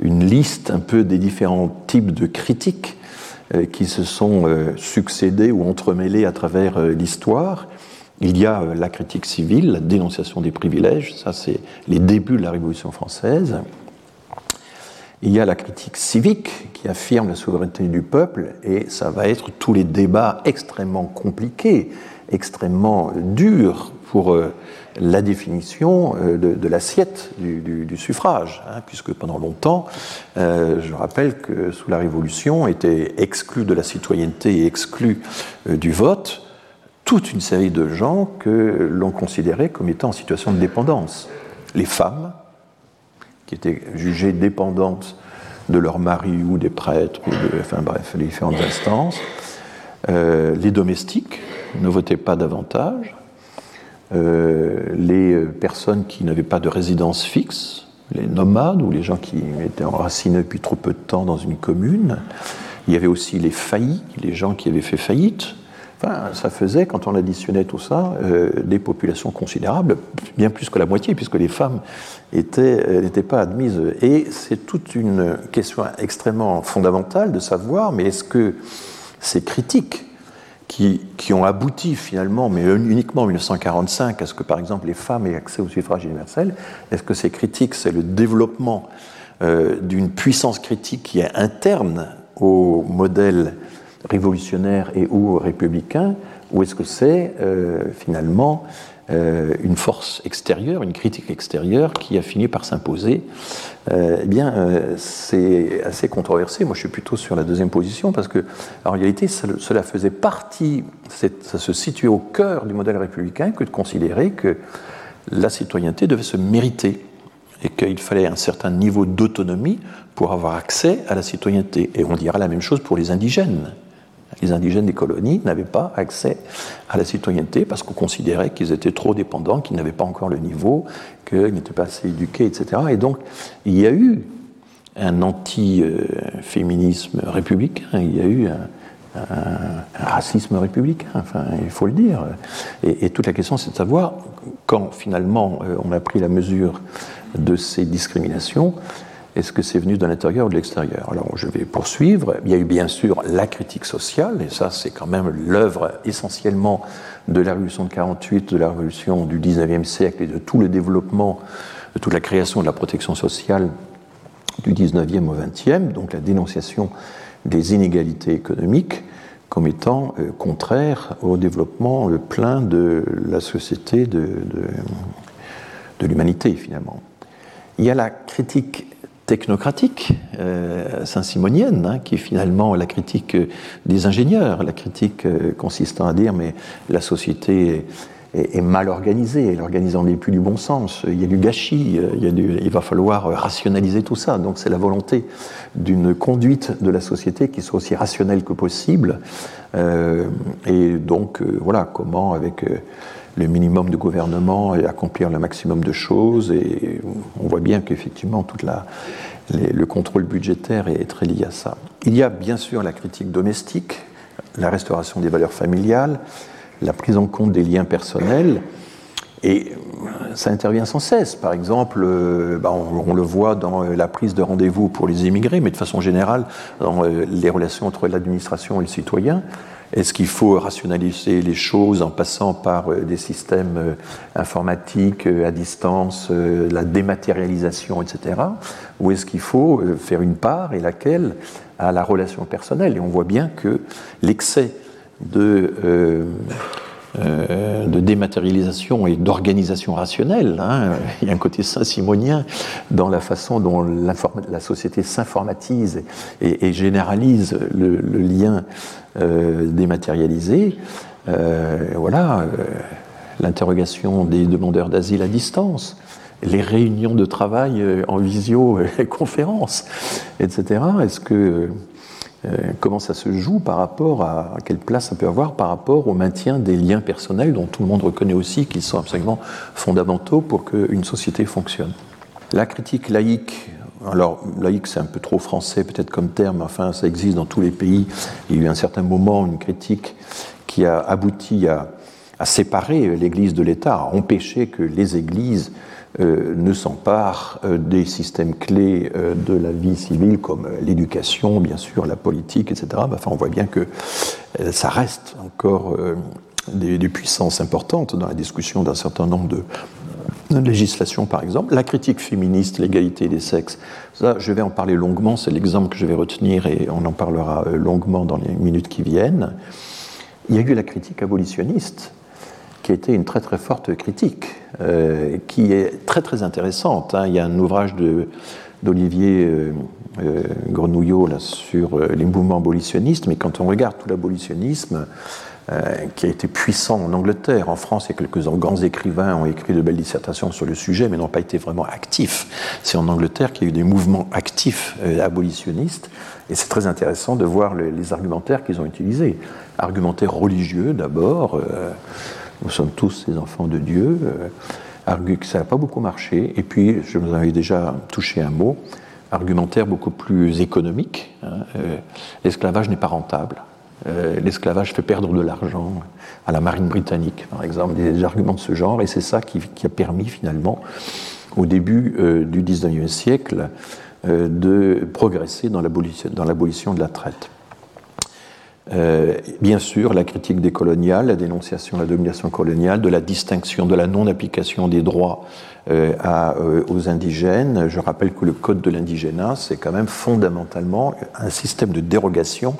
une liste un peu des différents types de critiques euh, qui se sont euh, succédés ou entremêlés à travers l'histoire, il y a euh, la critique civile, la dénonciation des privilèges, ça c'est les débuts de la Révolution française. Il y a la critique civique qui affirme la souveraineté du peuple, et ça va être tous les débats extrêmement compliqués, extrêmement durs pour euh, la définition euh, de, l'assiette du, suffrage, hein, puisque pendant longtemps, je rappelle que sous la Révolution, était exclu de la citoyenneté et exclu du vote toute une série de gens que l'on considérait comme étant en situation de dépendance. Les femmes, qui étaient jugées dépendantes de leur mari ou des prêtres, ou de, enfin bref, les différentes instances. Euh, les domestiques ne votaient pas davantage. Euh, les personnes qui n'avaient pas de résidence fixe, les nomades ou les gens qui étaient enracinés depuis trop peu de temps dans une commune. Il y avait aussi les faillis, les gens qui avaient fait faillite, Enfin, ça faisait, quand on additionnait tout ça, euh, des populations considérables, bien plus que la moitié, puisque les femmes euh, n'étaient pas admises. Et c'est toute une question extrêmement fondamentale de savoir, mais est-ce que ces critiques qui, ont abouti finalement, mais uniquement en 1945, à ce que par exemple les femmes aient accès au suffrage universel, est-ce que ces critiques, c'est le développement euh, d'une puissance critique qui est interne au modèle révolutionnaire et ou républicain, ou est-ce que c'est euh, finalement euh, une force extérieure, une critique extérieure qui a fini par s'imposer? Euh, Eh bien, c'est assez controversé. Moi, je suis plutôt sur la deuxième position parce que, en réalité, cela faisait partie, ça se situait au cœur du modèle républicain que de considérer que la citoyenneté devait se mériter et qu'il fallait un certain niveau d'autonomie pour avoir accès à la citoyenneté. Et on dira la même chose pour les indigènes les indigènes des colonies n'avaient pas accès à la citoyenneté parce qu'on considérait qu'ils étaient trop dépendants, qu'ils n'avaient pas encore le niveau, qu'ils n'étaient pas assez éduqués, etc. Et donc, il y a eu un anti-féminisme républicain, il y a eu un, racisme républicain, enfin, il faut le dire. Et, toute la question, c'est de savoir, quand finalement euh, on a pris la mesure de ces discriminations, est-ce que c'est venu de l'intérieur ou de l'extérieur? Alors je vais poursuivre. Il y a eu bien sûr la critique sociale, et ça c'est quand même l'œuvre essentiellement de la Révolution de 48, de la Révolution du 19e siècle et de tout le développement, de toute la création de la protection sociale du 19e au 20e, donc la dénonciation des inégalités économiques comme étant euh, contraires au développement euh, plein de la société, de, de, l'humanité finalement. Il y a la critique technocratique euh, saint-simonienne, hein, qui est finalement la critique des ingénieurs, la critique consistant à dire mais la société est, mal organisée, elle est organisée en plus du bon sens, il y a du gâchis, il, y a du, il va falloir rationaliser tout ça. Donc c'est la volonté d'une conduite de la société qui soit aussi rationnelle que possible. Euh, et donc euh, voilà, comment avec euh, le minimum de gouvernement et accomplir le maximum de choses. Et on voit bien qu'effectivement, tout le contrôle budgétaire est très lié à ça. Il y a bien sûr la critique domestique, la restauration des valeurs familiales, la prise en compte des liens personnels. Et ça intervient sans cesse. Par exemple, euh, bah, on, le voit dans euh, la prise de rendez-vous pour les immigrés, mais de façon générale, dans euh, les relations entre l'administration et le citoyen. Est-ce qu'il faut rationaliser les choses en passant par des systèmes informatiques à distance, la dématérialisation, etc. Ou est-ce qu'il faut faire une part, et laquelle, à la relation personnelle? Et on voit bien que l'excès de, euh, euh, de dématérialisation et d'organisation rationnelle. Hein. Il y a un côté saint-simonien dans la façon dont la société s'informatise et, généralise le, lien euh, dématérialisé. voilà, l'interrogation des demandeurs d'asile à distance les réunions de travail en visioconférence, etc. Est-ce que euh, comment ça se joue par rapport à, quelle place ça peut avoir par rapport au maintien des liens personnels dont tout le monde reconnaît aussi qu'ils sont absolument fondamentaux pour qu'une société fonctionne. La critique laïque, alors laïque c'est un peu trop français peut-être comme terme, enfin ça existe dans tous les pays. Il y a eu un certain moment une critique qui a abouti à séparer l'Église de l'État, à empêcher que les églises euh, ne s'empare euh, des systèmes clés euh, de la vie civile comme l'éducation, bien sûr, la politique, etc. Enfin, on voit bien que ça reste encore des, puissances importantes dans la discussion d'un certain nombre de, législations, par exemple. La critique féministe, l'égalité des sexes, je vais en parler longuement, c'est l'exemple que je vais retenir et on en parlera longuement dans les minutes qui viennent. Il y a eu la critique abolitionniste qui a été une très très forte critique, euh, qui est très très intéressante. Hein. Il y a un ouvrage d'Olivier euh, euh, Grenouillot sur les mouvements abolitionnistes, mais quand on regarde tout l'abolitionnisme, qui a été puissant en Angleterre. En France, il y a quelques grands écrivains ont écrit de belles dissertations sur le sujet, mais n'ont pas été vraiment actifs. C'est en Angleterre qu'il y a eu des mouvements actifs abolitionnistes, et c'est très intéressant de voir les argumentaires qu'ils ont utilisés. Argumentaires religieux d'abord nous sommes tous des enfants de Dieu, euh, argue ça n'a pas beaucoup marché, et puis, je vous avais déjà touché un mot, argumentaire beaucoup plus économique, hein, euh, l'esclavage n'est pas rentable, euh, l'esclavage fait perdre de l'argent à la marine britannique, par exemple, des, arguments de ce genre, et c'est ça qui, qui, a permis finalement, au début du 19e siècle, de progresser dans l'abolition de la traite. Euh, bien sûr, la critique des coloniales, la dénonciation de la domination coloniale, de la distinction, de la non-application des droits euh, euh, aux indigènes. Je rappelle que le code de l'indigénat, c'est quand même fondamentalement un système de dérogation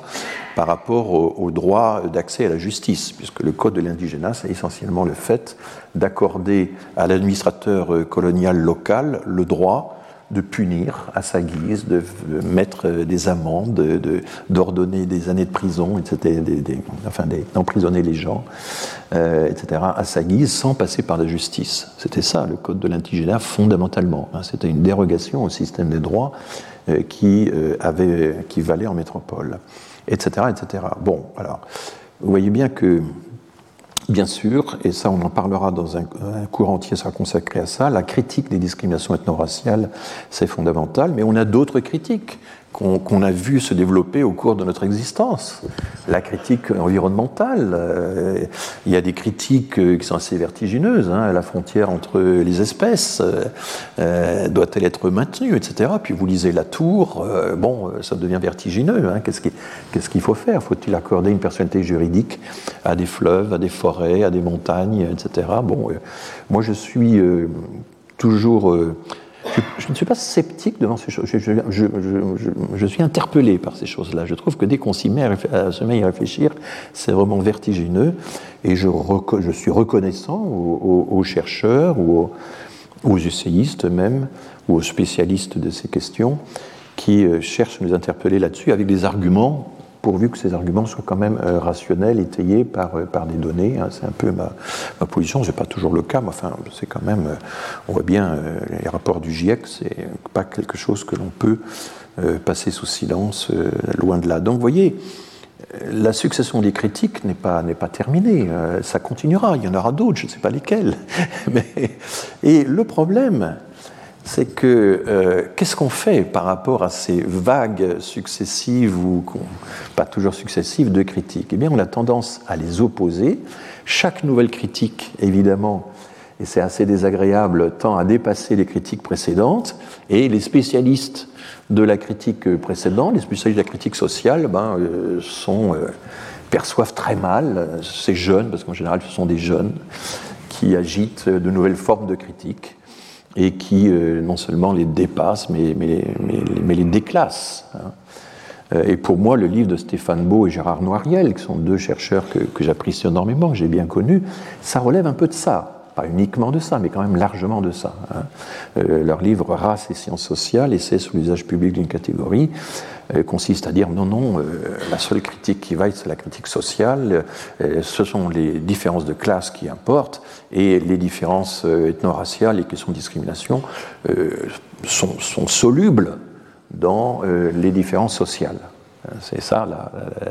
par rapport au, au droit d'accès à la justice, puisque le code de l'indigénat, c'est essentiellement le fait d'accorder à l'administrateur colonial local le droit de punir à sa guise, de, mettre des amendes, d'ordonner des années de prison, etc., enfin d'emprisonner les gens, euh, etc., à sa guise, sans passer par la justice. C'était ça le code de l'indigénat fondamentalement. Hein. C'était une dérogation au système des droits euh, qui, euh, avait, qui valait en métropole, etc., etc. Bon, alors, vous voyez bien que Bien sûr, et ça on en parlera dans un, cours entier sera consacré à ça, la critique des discriminations ethno-raciales, c'est fondamental, mais on a d'autres critiques, qu'on a vu se développer au cours de notre existence. La critique environnementale, euh, il y a des critiques euh, qui sont assez vertigineuses. Hein, la frontière entre les espèces euh, doit-elle être maintenue, etc. Puis vous lisez La Tour, bon, ça devient vertigineux. Hein, Qu'est-ce qu'il faut faire? Faut-il accorder une personnalité juridique à des fleuves, à des forêts, à des montagnes, etc. Bon, moi je suis toujours je, ne suis pas sceptique devant ces choses. Je, suis interpellé par ces choses-là. Je trouve que dès qu'on s'y met à, se met à réfléchir, c'est vraiment vertigineux. Et je, suis reconnaissant aux, chercheurs ou aux, essayistes même, ou aux spécialistes de ces questions qui euh, cherchent à nous interpeller là-dessus avec des arguments pourvu que ces arguments soient quand même euh, rationnels, étayés par, euh, par des données. Hein. c'est un peu ma, ma position, c'est pas toujours le cas, mais enfin, c'est quand même, euh, on voit bien, les rapports du GIEC, c'est pas quelque chose que l'on peut passer sous silence, loin de là. Donc, vous voyez, la succession des critiques n'est pas, n'est pas terminée, ça continuera, il y en aura d'autres, je ne sais pas lesquels. Mais, et le problème, c'est que euh, qu'est-ce qu'on fait par rapport à ces vagues successives ou pas toujours successives de critiques? Eh bien, on a tendance à les opposer. Chaque nouvelle critique, évidemment, et c'est assez désagréable, tend à dépasser les critiques précédentes, et les spécialistes de la critique précédente, les spécialistes de la critique sociale, ben, euh, sont, euh, perçoivent très mal ces jeunes, parce qu'en général ce sont des jeunes, qui agitent de nouvelles formes de critique et qui euh, non seulement les dépasse, mais, les déclasse. Hein. Euh, et pour moi, le livre de Stéphane Beau et Gérard Noiriel, qui sont deux chercheurs que, que j'apprécie énormément, que j'ai bien connus, ça relève un peu de ça. Uniquement de ça, mais quand même largement de ça. Hein. Euh, leur livre Race et sciences sociales, essai sur l'usage public d'une catégorie, consiste à dire non, non, la seule critique qui vaille, c'est la critique sociale, ce sont les différences de classe qui importent, et les différences euh, ethno-raciales, les questions de discrimination euh, sont, solubles dans euh, les différences sociales. C'est ça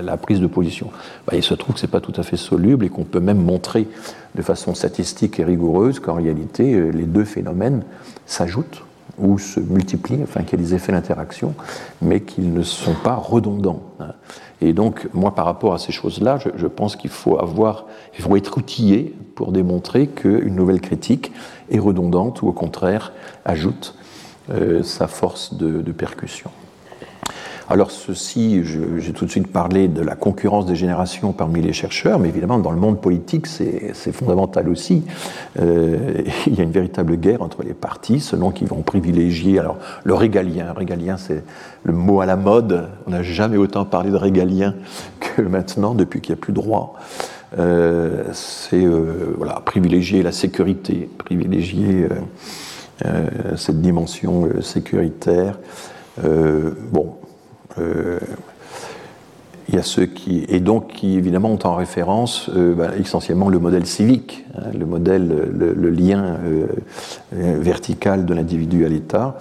la, prise de position. Bah, il se trouve que ce n'est pas tout à fait soluble et qu'on peut même montrer de façon statistique et rigoureuse qu'en réalité les deux phénomènes s'ajoutent ou se multiplient, enfin qu'il y a des effets d'interaction, mais qu'ils ne sont pas redondants. Hein. Et donc, moi, par rapport à ces choses-là, je, pense qu'il faut avoir, il faut être outillé pour démontrer qu'une nouvelle critique est redondante ou au contraire ajoute euh, sa force de percussion. Alors ceci, j'ai tout de suite parlé de la concurrence des générations parmi les chercheurs, mais évidemment dans le monde politique c'est fondamental aussi. Euh, il y a une véritable guerre entre les partis selon qu'ils vont privilégier alors le régalien. Régalien c'est le mot à la mode. On n'a jamais autant parlé de régalien que maintenant depuis qu'il n'y a plus de droit. Euh, c'est euh, voilà, privilégier la sécurité, privilégier cette dimension sécuritaire. bon, il y a ceux qui, et donc qui évidemment ont en référence euh, bah, essentiellement le modèle civique, hein, le modèle, le, lien euh, vertical de l'individu à l'État.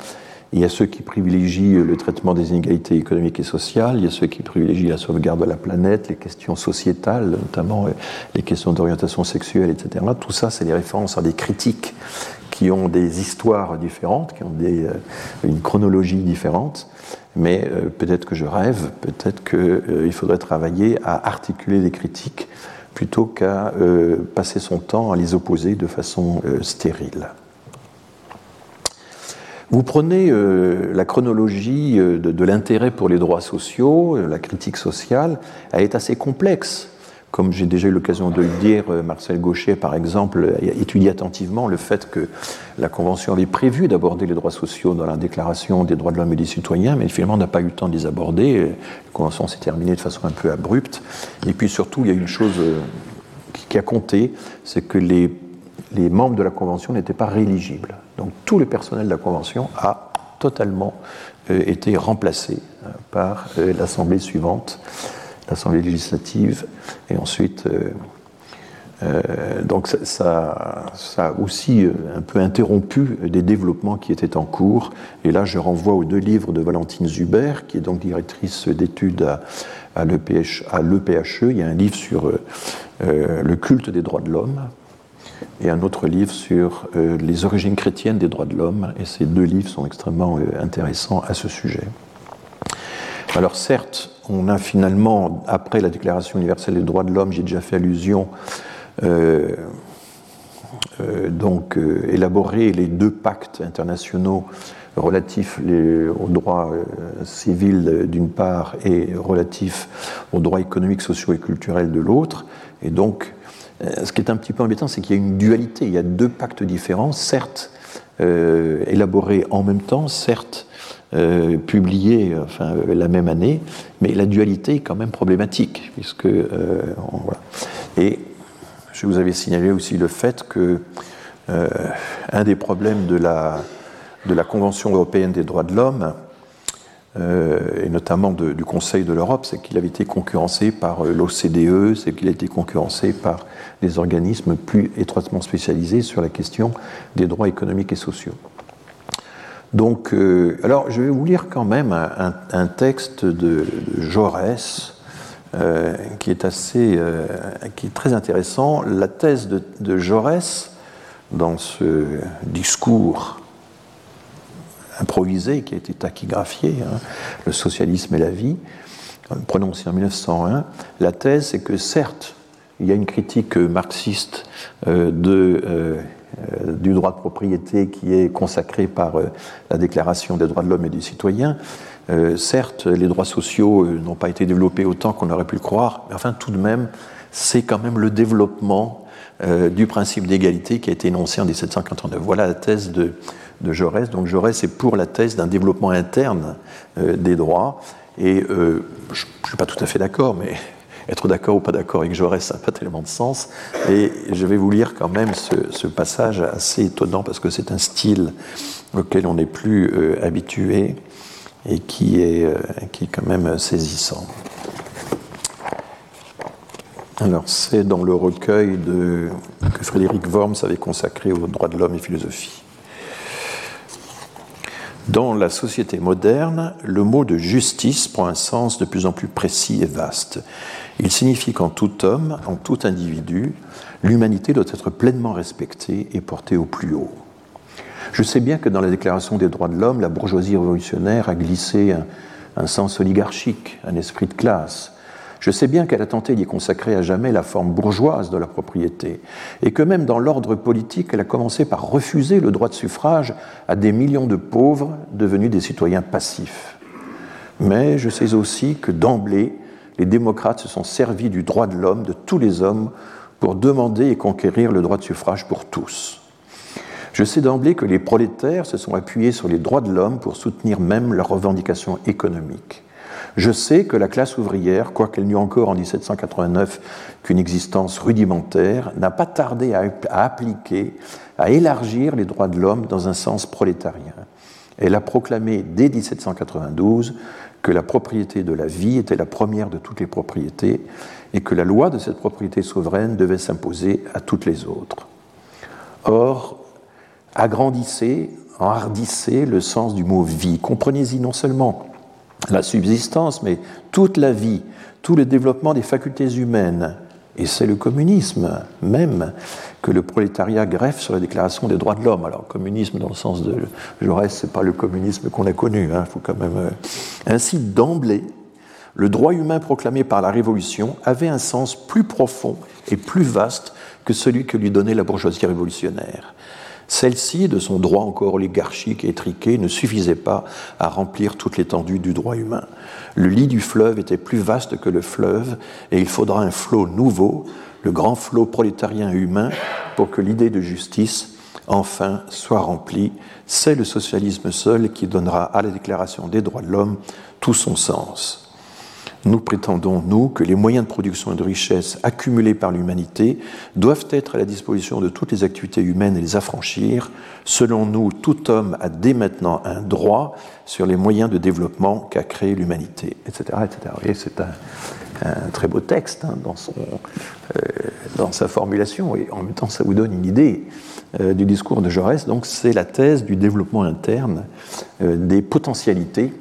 Il y a ceux qui privilégient le traitement des inégalités économiques et sociales, il y a ceux qui privilégient la sauvegarde de la planète, les questions sociétales, notamment les questions d'orientation sexuelle, etc. Tout ça, c'est des références à des critiques qui ont des histoires différentes, qui ont des, une chronologie différente mais euh, peut-être que je rêve, peut-être qu'il euh, faudrait travailler à articuler des critiques plutôt qu'à euh, passer son temps à les opposer de façon stérile. Vous prenez la chronologie de l'intérêt pour les droits sociaux, la critique sociale, elle est assez complexe. Comme j'ai déjà eu l'occasion de le dire, euh, Marcel Gaucher, par exemple, a étudié attentivement le fait que la Convention avait prévu d'aborder les droits sociaux dans la Déclaration des droits de l'homme et des citoyens, mais finalement n'a pas eu le temps de les aborder. La Convention s'est terminée de façon un peu abrupte. Et puis surtout, il y a une chose euh, qui a compté, c'est que les, les membres de la Convention n'étaient pas rééligibles. Donc tout le personnel de la Convention a totalement euh, été remplacé par l'Assemblée suivante l'Assemblée législative, et ensuite, euh, euh, donc ça, a aussi euh, un peu interrompu des développements qui étaient en cours. Et là, je renvoie aux deux livres de Valentine Zuber, qui est donc directrice d'études à, à l'EPHE. Il y a un livre sur le culte des droits de l'homme et un autre livre sur les origines chrétiennes des droits de l'homme. Et ces deux livres sont extrêmement intéressants à ce sujet. Alors certes, on a finalement, après la Déclaration universelle des droits de l'homme, j'ai déjà fait allusion, euh, euh, donc élaboré les deux pactes internationaux relatifs aux droits civils d'une part et relatifs aux droits économiques, sociaux et culturels de l'autre. Et donc, ce qui est un petit peu embêtant, c'est qu'il y a une dualité. Il y a deux pactes différents, certes élaborés en même temps, certes euh, publié enfin, la même année, mais la dualité est quand même problématique, puisque. Euh. Et je vous avais signalé aussi le fait que euh, un des problèmes de la, de la Convention européenne des droits de l'homme, et notamment du Conseil de l'Europe, c'est qu'il avait été concurrencé par l'OCDE, c'est qu'il a été concurrencé par des organismes plus étroitement spécialisés sur la question des droits économiques et sociaux. Donc, euh, alors, je vais vous lire quand même un, texte de, Jaurès euh, qui est assez, euh, qui est très intéressant. La thèse de, Jaurès, dans ce discours improvisé qui a été tachygraphié, hein, le socialisme et la vie, prononcé en 1901, la thèse c'est que certes, il y a une critique marxiste de euh, du droit de propriété qui est consacré par euh, la Déclaration des droits de l'homme et du citoyen. Euh, certes, les droits sociaux n'ont pas été développés autant qu'on aurait pu le croire, mais enfin tout de même, c'est quand même le développement du principe d'égalité qui a été énoncé en 1789. Voilà la thèse de, Jaurès. Donc Jaurès est pour la thèse d'un développement interne des droits. Et je ne suis pas tout à fait d'accord, mais être d'accord ou pas d'accord avec Jaurès, ça n'a pas tellement de sens. Et je vais vous lire quand même ce, passage assez étonnant parce que c'est un style auquel on n'est plus euh, habitué et qui est, euh, qui est quand même saisissant. Alors, c'est dans le recueil que Frédéric Worms avait consacré aux droits de l'homme et philosophie. Dans la société moderne, le mot de justice prend un sens de plus en plus précis et vaste. Il signifie qu'en tout homme, en tout individu, l'humanité doit être pleinement respectée et portée au plus haut. Je sais bien que dans la Déclaration des droits de l'homme, la bourgeoisie révolutionnaire a glissé un, sens oligarchique, un esprit de classe, je sais bien qu'elle a tenté d'y consacrer à jamais la forme bourgeoise de la propriété, et que même dans l'ordre politique, elle a commencé par refuser le droit de suffrage à des millions de pauvres devenus des citoyens passifs. Mais je sais aussi que d'emblée, les démocrates se sont servis du droit de l'homme, de tous les hommes, pour demander et conquérir le droit de suffrage pour tous. Je sais d'emblée que les prolétaires se sont appuyés sur les droits de l'homme pour soutenir même leurs revendications économiques. Je sais que la classe ouvrière, quoiqu'elle n'eût encore en 1789 qu'une existence rudimentaire, n'a pas tardé à, appliquer, à élargir les droits de l'homme dans un sens prolétarien. Elle a proclamé dès 1792 que la propriété de la vie était la première de toutes les propriétés et que la loi de cette propriété souveraine devait s'imposer à toutes les autres. Or, agrandissez, enhardissez le sens du mot vie. Comprenez-y non seulement la subsistance, mais toute la vie, tout le développement des facultés humaines. Et c'est le communisme même que le prolétariat greffe sur la déclaration des droits de l'homme. Alors, communisme dans le sens de Jaurès, ce n'est pas le communisme qu'on a connu. Hein, faut quand même... Euh, ainsi, d'emblée, le droit humain proclamé par la Révolution avait un sens plus profond et plus vaste que celui que lui donnait la bourgeoisie révolutionnaire. Celle-ci, de son droit encore oligarchique et étriqué, ne suffisait pas à remplir toute l'étendue du droit humain. Le lit du fleuve était plus vaste que le fleuve, et il faudra un flot nouveau, le grand flot prolétarien humain, pour que l'idée de justice, enfin, soit remplie. C'est le socialisme seul qui donnera à la Déclaration des droits de l'homme tout son sens. Nous prétendons, nous, que les moyens de production et de richesse accumulés par l'humanité doivent être à la disposition de toutes les activités humaines et les affranchir. Selon nous, tout homme a dès maintenant un droit sur les moyens de développement qu'a créé l'humanité, etc. etc. c'est un, très beau texte hein, euh, dans sa formulation, et en même temps, ça vous donne une idée euh, du discours de Jaurès. Donc, c'est la thèse du développement interne euh, des potentialités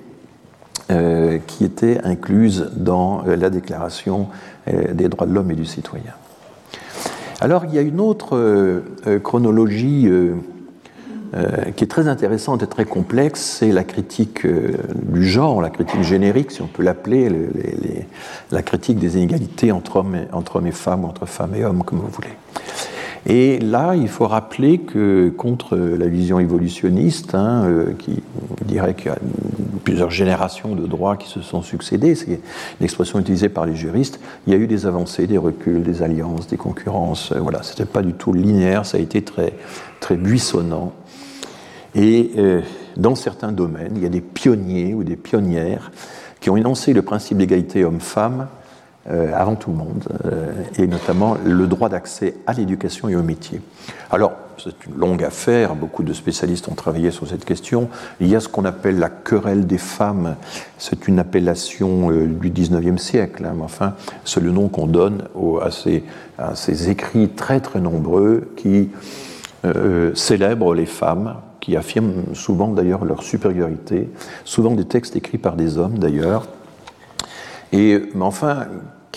euh, qui était incluse dans euh, la Déclaration euh, des droits de l'homme et du citoyen. Alors il y a une autre chronologie qui est très intéressante et très complexe, c'est la critique du genre, la critique générique, si on peut l'appeler, la critique des inégalités entre hommes, et, entre hommes et femmes, ou entre femmes et hommes, comme vous voulez. Et là, il faut rappeler que contre la vision évolutionniste, hein, euh, qui dirait qu'il y a plusieurs générations de droits qui se sont succédés, c'est l'expression utilisée par les juristes, il y a eu des avancées, des reculs, des alliances, des concurrences. voilà, c'était pas du tout linéaire, ça a été très, très buissonnant. Et euh, dans certains domaines, il y a des pionniers ou des pionnières qui ont énoncé le principe d'égalité homme-femme euh, avant tout le monde, euh, et notamment le droit d'accès à l'éducation et au métier. Alors, c'est une longue affaire, beaucoup de spécialistes ont travaillé sur cette question. Il y a ce qu'on appelle la querelle des femmes, c'est une appellation du 19e siècle, hein, mais enfin, c'est le nom qu'on donne à, ces, à, ces, écrits très très nombreux qui célèbrent les femmes qui affirment souvent d'ailleurs leur supériorité, souvent des textes écrits par des hommes d'ailleurs, et mais enfin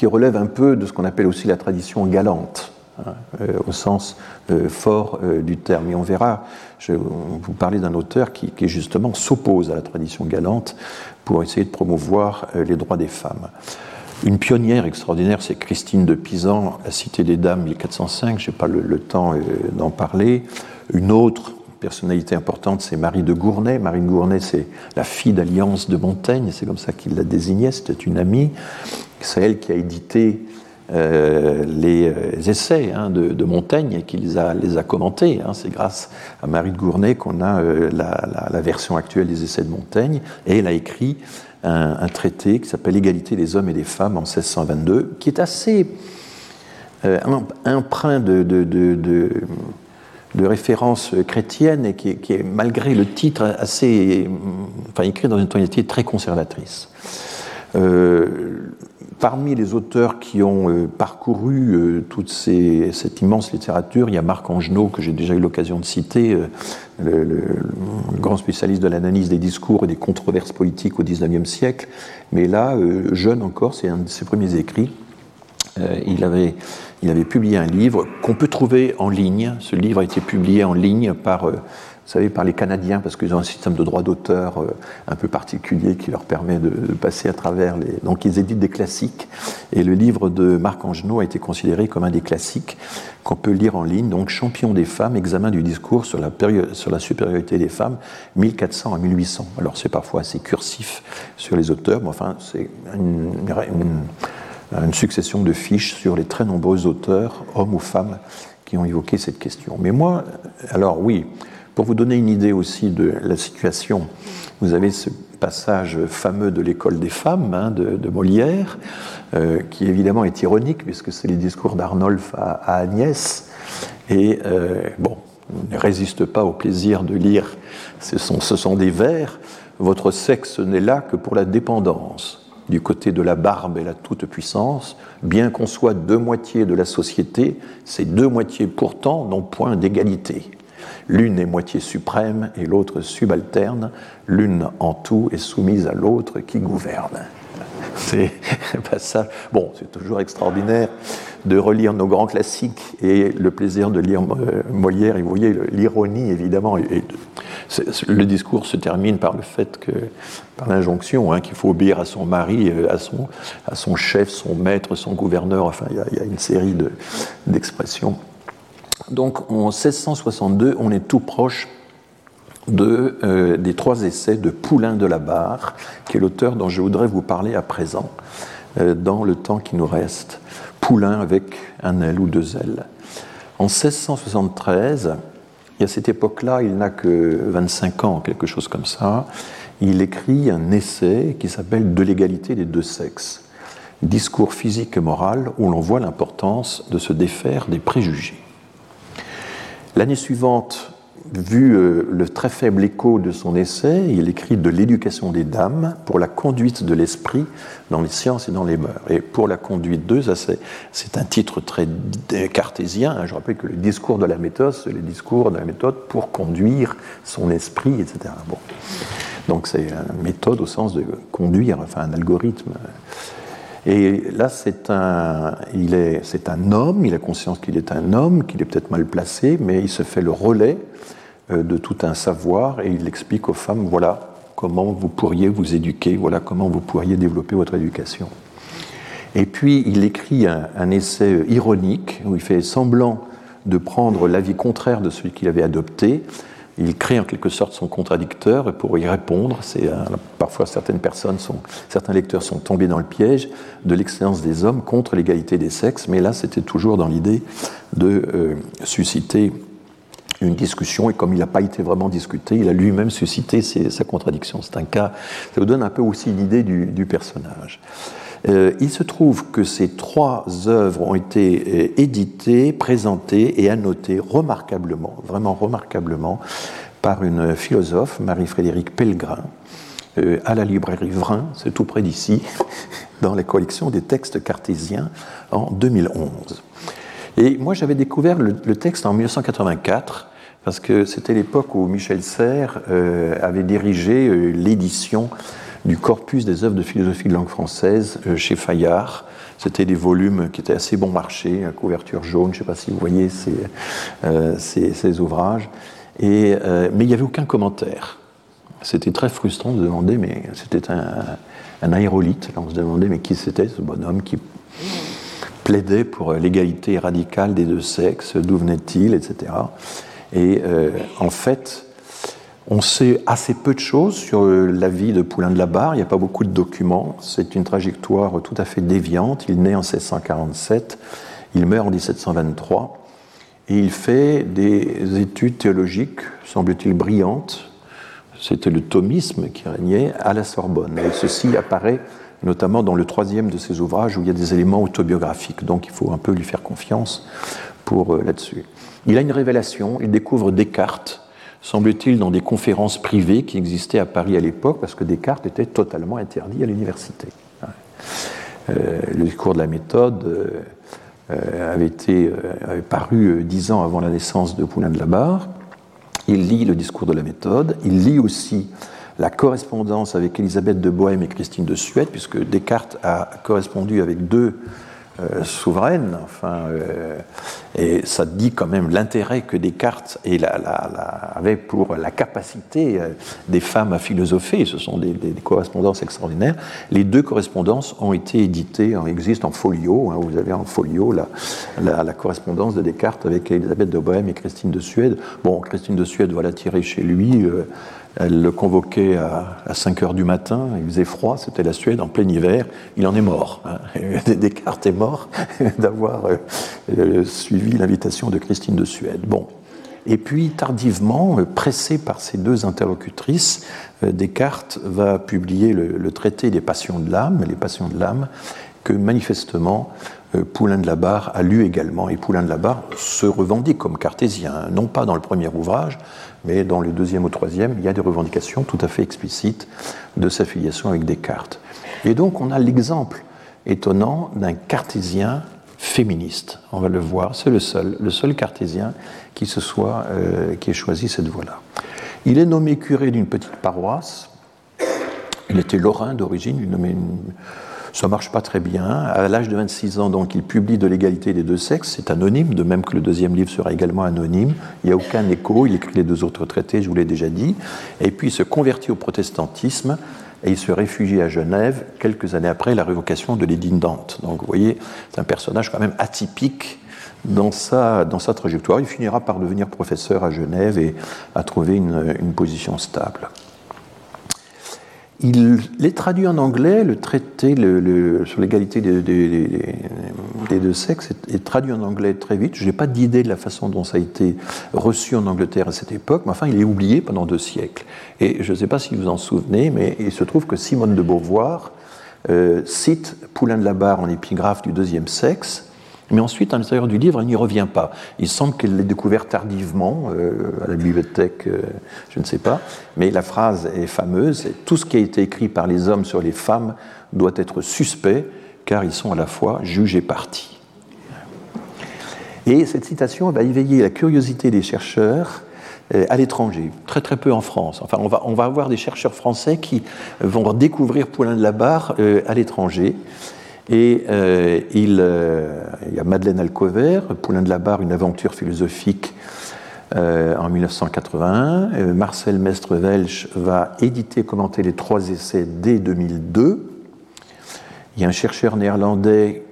qui relèvent un peu de ce qu'on appelle aussi la tradition galante. Hein, euh, au sens euh, fort euh, du terme. Et on verra, je vous parler d'un auteur qui, qui justement s'oppose à la tradition galante pour essayer de promouvoir les droits des femmes. Une pionnière extraordinaire, c'est Christine de Pisan, La Cité des Dames 1405, je n'ai pas le, le temps d'en parler. Une autre personnalité importante, c'est Marie de Gournay. Marie de Gournay, c'est la fille d'Alliance de Montaigne, c'est comme ça qu'il la désignait, c'était une amie. C'est elle qui a édité euh, les euh, essais hein, de, Montaigne et qui les a, les commentés. Hein. C'est grâce à Marie de Gournay qu'on a euh, la, version actuelle des essais de Montaigne. Et elle a écrit un, traité qui s'appelle Égalité des hommes et des femmes en 1622, qui est assez de, de de référence chrétienne et qui est, malgré le titre assez, écrit dans une tonalité très conservatrice. Euh, parmi les auteurs qui ont euh, parcouru euh, toute cette immense littérature, il y a Marc Angenot, que j'ai déjà eu l'occasion de citer, le, grand spécialiste de l'analyse des discours et des controverses politiques au XIXe siècle. Mais là, jeune encore, c'est un de ses premiers écrits. il avait il avait publié un livre qu'on peut trouver en ligne. Ce livre a été publié en ligne par, euh, vous savez, par les Canadiens, parce qu'ils ont un système de droit d'auteur euh, un peu particulier qui leur permet de, passer à travers les. Donc, ils éditent des classiques. Et le livre de Marc Angenot a été considéré comme un des classiques qu'on peut lire en ligne. Donc, Champion des femmes, examen du discours sur la, sur la supériorité des femmes, 1400 à 1800. Alors, c'est parfois assez cursif sur les auteurs, mais enfin, c'est une une succession de fiches sur les très nombreux auteurs, hommes ou femmes, qui ont évoqué cette question. Mais moi, alors oui, pour vous donner une idée aussi de la situation, vous avez ce passage fameux de l'école des femmes hein, de, Molière, euh, qui évidemment est ironique, puisque c'est les discours d'Arnolphe à, Agnès. Et euh, bon, ne résiste pas au plaisir de lire, ce sont, ce sont des vers, votre sexe n'est là que pour la dépendance du côté de la barbe et la toute-puissance, bien qu'on soit deux moitiés de la société, ces deux moitiés pourtant n'ont point d'égalité. L'une est moitié suprême et l'autre subalterne, l'une en tout est soumise à l'autre qui gouverne. C'est un passage. Bon, c'est toujours extraordinaire de relire nos grands classiques et le plaisir de lire euh, Molière. Et vous voyez l'ironie, évidemment. Et le discours se termine par le fait que, par l'injonction, hein, qu'il faut obéir à son mari, euh, à son, à son chef, son maître, son gouverneur. Enfin, il y, a une série d'expressions. Donc, en 1662, on est tout proche euh, des trois essais de Poulain de la Barre, qui est l'auteur dont je voudrais vous parler à présent, dans le temps qui nous reste. Poulain avec un L ou deux L. En 1673, et à cette époque-là, il n'a que 25 ans, quelque chose comme ça, il écrit un essai qui s'appelle De l'égalité des deux sexes, discours physique et moral où l'on voit l'importance de se défaire des préjugés. L'année suivante, vu euh, le très faible écho de son essai, il écrit de l'éducation des dames pour la conduite de l'esprit dans les sciences et dans les mœurs. Et pour la conduite d'eux, c'est un titre très cartésien. Hein. Je rappelle que le discours de la méthode, c'est le discours de la méthode pour conduire son esprit, etc. Bon. Donc c'est une méthode au sens de conduire, enfin un algorithme. Et là, c'est un, il est, c'est un homme, il a conscience qu'il est un homme, qu'il est peut-être mal placé, mais il se fait le relais de tout un savoir et il explique aux femmes, voilà comment vous pourriez vous éduquer, voilà comment vous pourriez développer votre éducation. Et puis il écrit un, essai ironique où il fait semblant de prendre l'avis contraire de celui qu'il avait adopté. Il crée en quelque sorte son contradicteur pour y répondre. C'est euh, parfois certaines personnes sont, certains lecteurs sont tombés dans le piège de l'excellence des hommes contre l'égalité des sexes, mais là c'était toujours dans l'idée de euh, susciter une discussion, et comme il n'a pas été vraiment discuté, il a lui-même suscité sa contradiction. C'est un cas, ça vous donne un peu aussi l'idée du, personnage. Euh, il se trouve que ces trois œuvres ont été euh, éditées, présentées et annotées remarquablement, vraiment remarquablement, par une philosophe, Marie-Frédérique Pellegrin, euh, à la librairie Vrin, c'est tout près d'ici, dans les collections des textes cartésiens en 2011. Et moi, j'avais découvert le, texte en 1984 parce que c'était l'époque où Michel Serres euh, avait dirigé euh, l'édition du corpus des œuvres de philosophie de langue française euh, chez Fayard. C'était des volumes qui étaient assez bon marché, à couverture jaune, je ne sais pas si vous voyez ces, ces, ouvrages. Et, mais il n'y avait aucun commentaire. C'était très frustrant de demander, mais c'était un, un aérolite. on se demandait, mais qui c'était ce bonhomme qui plaidait pour l'égalité radicale des deux sexes, d'où venait-il, etc. Et euh, en fait, on sait assez peu de choses sur euh, la vie de Poulain de la Barre. Il n'y a pas beaucoup de documents. C'est une trajectoire tout à fait déviante. Il naît en 1647, il meurt en 1723, et il fait des études théologiques, semble-t-il, brillantes. C'était le thomisme qui régnait à la Sorbonne. Et ceci apparaît notamment dans le troisième de ses ouvrages où il y a des éléments autobiographiques. Donc il faut un peu lui faire confiance pour euh, là-dessus. Il a une révélation, il découvre Descartes, semble-t-il, dans des conférences privées qui existaient à Paris à l'époque, parce que Descartes était totalement interdit à l'université. Euh, le discours de la méthode euh, euh, avait, été, paru dix ans avant la naissance de Poulain de la Barre. Il lit le discours de la méthode, il lit aussi la correspondance avec Élisabeth de Bohême et Christine de Suède, puisque Descartes a correspondu avec deux euh, souveraine. Enfin, euh, et ça dit quand même l'intérêt que Descartes avait pour la capacité euh, des femmes à philosopher. Ce sont des, correspondances extraordinaires. Les deux correspondances ont été éditées, existent en folio. Hein, vous avez en folio la, correspondance de Descartes avec Elisabeth de Bohème et Christine de Suède. Bon, Christine de Suède va la tirer chez lui. Elle le convoquait à, 5 heures du matin, il faisait froid, c'était la Suède en plein hiver, il en est mort. Hein. Descartes est mort d'avoir euh, euh, suivi l'invitation de Christine de Suède. Bon. Et puis, tardivement, euh, pressé par ses deux interlocutrices, Descartes va publier le, traité des passions de l'âme, les passions de l'âme, que manifestement Poulain de la Barre a lu également. Et Poulain de la Barre se revendique comme cartésien, non pas dans le premier ouvrage, mais dans le deuxième ou troisième, il y a des revendications tout à fait explicites de sa filiation avec Descartes. Et donc on a l'exemple étonnant d'un cartésien féministe. On va le voir, c'est le seul, le seul cartésien qui se soit, euh, qui ait choisi cette voie-là. Il est nommé curé d'une petite paroisse. Il était lorrain d'origine, il nommé une, ça marche pas très bien. À l'âge de 26 ans, donc, il publie De l'égalité des deux sexes. C'est anonyme, de même que le deuxième livre sera également anonyme. Il n'y a aucun écho. Il écrit les deux autres traités, je vous l'ai déjà dit. Et puis, il se convertit au protestantisme et il se réfugie à Genève quelques années après la révocation de l'édit Dante. Donc, vous voyez, c'est un personnage quand même atypique dans sa, dans sa trajectoire. Il finira par devenir professeur à Genève et à trouver une, une position stable. Il est traduit en anglais, le traité sur l'égalité des, deux sexes est, traduit en anglais très vite. Je n'ai pas d'idée de la façon dont ça a été reçu en Angleterre à cette époque, mais enfin, il est oublié pendant deux siècles. Et je ne sais pas si vous en souvenez, mais il se trouve que Simone de Beauvoir euh, cite Poulain de la Barre en épigraphe du deuxième sexe, mais ensuite, à l'intérieur du livre, elle n'y revient pas. Il semble qu'elle l'ait découvert tardivement, euh, à la bibliothèque, euh, je ne sais pas. Mais la phrase est fameuse Tout ce qui a été écrit par les hommes sur les femmes doit être suspect, car ils sont à la fois juges et partis. Et cette citation va éveiller la curiosité des chercheurs euh, à l'étranger, très très peu en France. Enfin, on va, avoir des chercheurs français qui vont découvrir Poulain de la Barre à l'étranger. Et euh, il, euh, il, y a Madeleine Alcover, Poulain de la Barre, une aventure philosophique en 1981. Marcel Mestre-Welch va éditer et commenter les trois essais dès 2002. Il y a un chercheur néerlandais euh,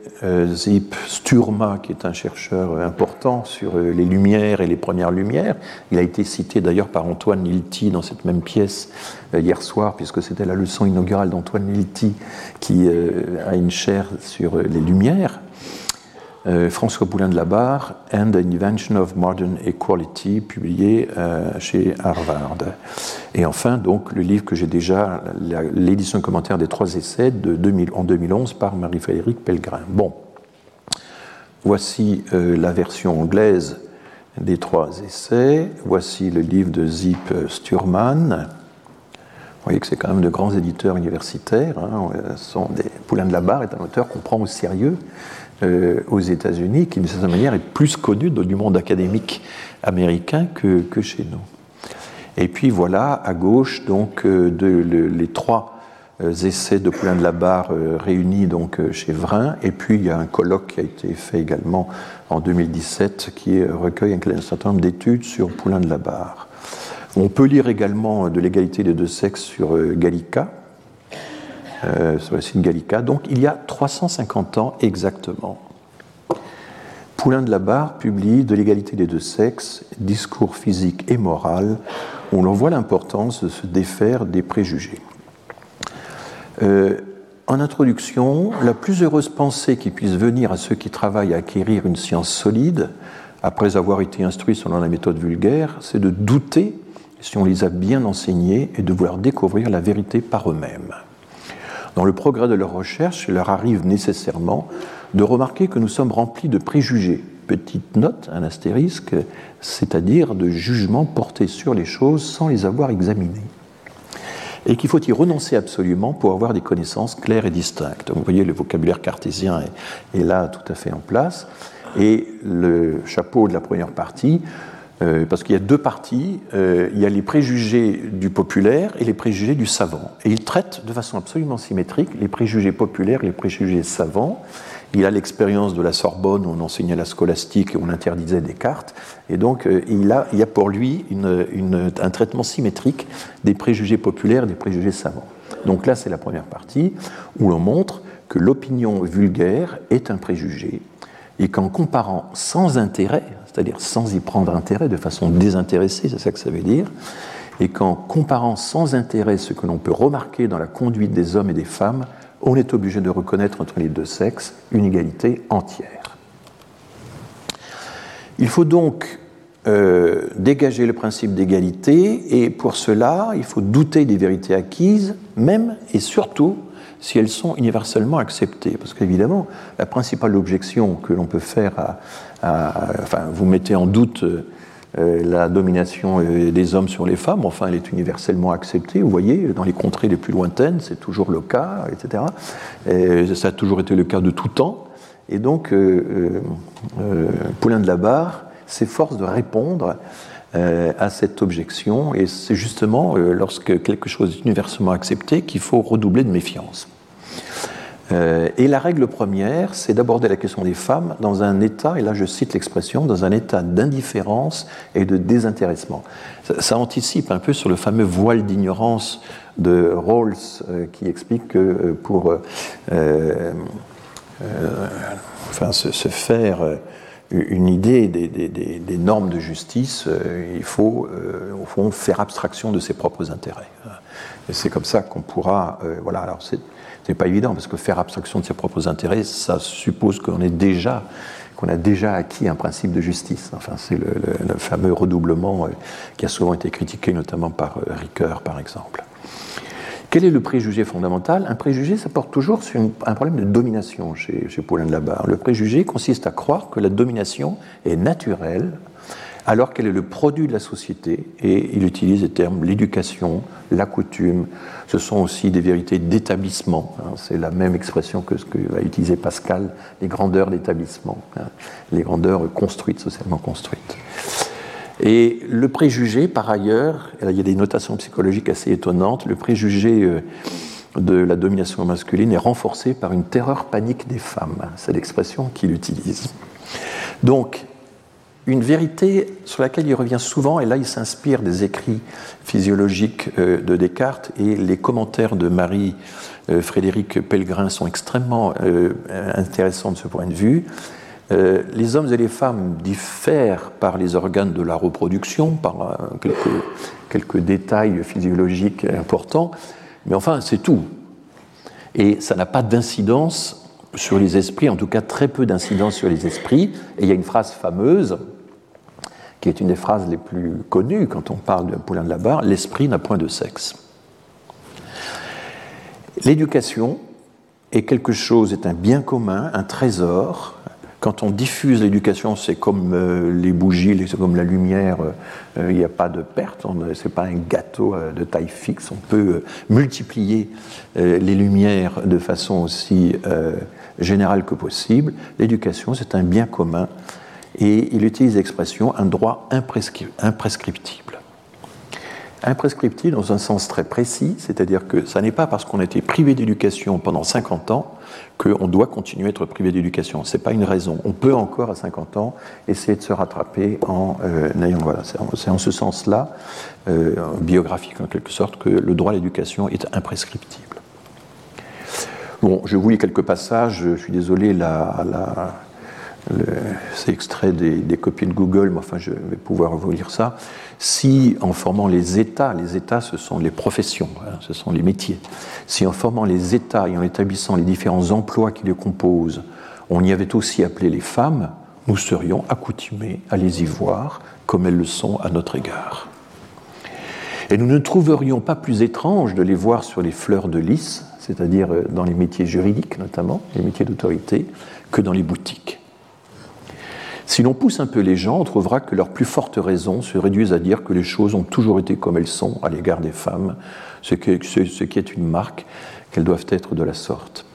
Zip Sturma, qui est un chercheur important sur euh, les lumières et les premières lumières. Il a été cité d'ailleurs par Antoine Lilti dans cette même pièce euh, hier soir, puisque c'était la leçon inaugurale d'Antoine Lilti qui a une chaire sur les lumières. François Poulain de la Barre, And the Invention of Modern Equality, publié chez Harvard. Et enfin, donc, le livre que j'ai déjà, l'édition commentaire des trois essais de 2000, en 2011 par Marie-Frédéric Pellegrin. Bon, voici euh, la version anglaise des trois essais. Voici le livre de Zip Sturman. Vous voyez que c'est quand même de grands éditeurs universitaires. Hein. Poulain de la Barre est un auteur qu'on prend au sérieux euh, aux États-Unis, qui de cette manière est plus connu du monde académique américain que, que chez nous. Et puis voilà, à gauche, donc, euh, de, les trois euh, essais de Poulain de la Barre réunis donc, chez Vrin. Et puis il y a un colloque qui a été fait également en 2017 qui recueille un certain nombre d'études sur Poulain de la Barre. On peut lire également de l'égalité des deux sexes sur Gallica, sur le site Gallica. Donc il y a 350 ans exactement. Poulain de la Barre publie De l'égalité des deux sexes, discours physique et moral on en voit l'importance de se défaire des préjugés. Euh, en introduction, la plus heureuse pensée qui puisse venir à ceux qui travaillent à acquérir une science solide, après avoir été instruits selon la méthode vulgaire, c'est de douter si on les a bien enseignés et de vouloir découvrir la vérité par eux-mêmes. Dans le progrès de leur recherche, il leur arrive nécessairement de remarquer que nous sommes remplis de préjugés, petite note, un astérisque, c'est-à-dire de jugements portés sur les choses sans les avoir examinées. Et qu'il faut y renoncer absolument pour avoir des connaissances claires et distinctes. Vous voyez, le vocabulaire cartésien est, là tout à fait en place. Et le chapeau de la première partie, euh, parce qu'il y a deux parties, euh, il y a les préjugés du populaire et les préjugés du savant. Et il traite de façon absolument symétrique les préjugés populaires et les préjugés savants. Il a l'expérience de la Sorbonne où on enseignait la scolastique et on interdisait des cartes. Et donc, euh, il, a, il y a pour lui un traitement symétrique des préjugés populaires et des préjugés savants. Donc là, c'est la première partie où l'on montre que l'opinion vulgaire est un préjugé et qu'en comparant sans intérêt, c'est-à-dire sans y prendre intérêt de façon désintéressée, c'est ça que ça veut dire, et qu'en comparant sans intérêt ce que l'on peut remarquer dans la conduite des hommes et des femmes, on est obligé de reconnaître entre les deux sexes une égalité entière. Il faut donc euh, dégager le principe d'égalité et pour cela, il faut douter des vérités acquises, même et surtout si elles sont universellement acceptées. Parce qu'évidemment, la principale objection que l'on peut faire à, Enfin, vous mettez en doute euh, la domination euh, des hommes sur les femmes, enfin elle est universellement acceptée, vous voyez, dans les contrées les plus lointaines, c'est toujours le cas, etc. Et ça a toujours été le cas de tout temps. Et donc, euh, Poulain de la Barre s'efforce de répondre à cette objection, et c'est justement lorsque quelque chose est universellement accepté qu'il faut redoubler de méfiance. Euh, et la règle première, c'est d'aborder la question des femmes dans un état, et là je cite l'expression, dans un état d'indifférence et de désintéressement. Ça, anticipe un peu sur le fameux voile d'ignorance de Rawls, euh, qui explique que euh, pour enfin, se, faire une idée des, normes de justice, il faut au fond faire abstraction de ses propres intérêts. Et c'est comme ça qu'on pourra, voilà, alors c'est n'est pas évident parce que faire abstraction de ses propres intérêts, ça suppose qu'on est déjà qu'on a déjà acquis un principe de justice. Enfin, c'est le, fameux redoublement euh, qui a souvent été critiqué, notamment par euh, Ricoeur, par exemple. Quel est le préjugé fondamental? Un préjugé, ça porte toujours sur un problème de domination chez, chez Paulin de la Barre. Le préjugé consiste à croire que la domination est naturelle alors qu'elle est le produit de la société, et il utilise les termes l'éducation, la coutume, ce sont aussi des vérités d'établissement, hein. c'est la même expression que ce que va utiliser Pascal, les grandeurs d'établissement, hein. les grandeurs construites, socialement construites. Et le préjugé, par ailleurs, il y a des notations psychologiques assez étonnantes, le préjugé euh, de la domination masculine est renforcé par une terreur panique des femmes, c'est l'expression qu'il utilise. Donc, une vérité sur laquelle il revient souvent, et là il s'inspire des écrits physiologiques euh, de Descartes, et les commentaires de Marie-Frédéric Pellegrin sont extrêmement intéressants de ce point de vue. les hommes et les femmes diffèrent par les organes de la reproduction, par quelques, quelques détails physiologiques importants, mais enfin c'est tout. Et ça n'a pas d'incidence sur les esprits, en tout cas très peu d'incidence sur les esprits. Et il y a une phrase fameuse, qui est une des phrases les plus connues quand on parle de Poulain de la Barre l'esprit n'a point de sexe. L'éducation est quelque chose, est un bien commun, un trésor. Quand on diffuse l'éducation, c'est comme euh, les bougies, c'est comme la lumière, euh, il n'y a pas de perte, ce n'est pas un gâteau euh, de taille fixe, on peut multiplier les lumières de façon aussi générale que possible. L'éducation, c'est un bien commun et il utilise l'expression un droit imprescriptible. Imprescriptible dans un sens très précis, c'est-à-dire que ça n'est pas parce qu'on a été privé d'éducation pendant 50 ans qu'on doit continuer à être privé d'éducation. Ce n'est pas une raison. On peut encore à 50 ans essayer de se rattraper en euh, ayant. Voilà, c'est en, ce sens-là, euh, biographique en quelque sorte, que le droit à l'éducation est imprescriptible. Bon, je vous lis quelques passages, je suis désolé, c'est extrait des, copies de Google, mais enfin je vais pouvoir vous lire ça. Si en formant les États, les États ce sont les professions, hein, ce sont les métiers, si en formant les États et en établissant les différents emplois qui les composent, on y avait aussi appelé les femmes, nous serions accoutumés à les y voir comme elles le sont à notre égard. Et nous ne trouverions pas plus étrange de les voir sur les fleurs de lys, c'est-à-dire euh, dans les métiers juridiques notamment, les métiers d'autorité, que dans les boutiques. Si l'on pousse un peu les gens, on trouvera que leurs plus fortes raisons se réduisent à dire que les choses ont toujours été comme elles sont à l'égard des femmes, ce qui est une marque qu'elles doivent être de la sorte.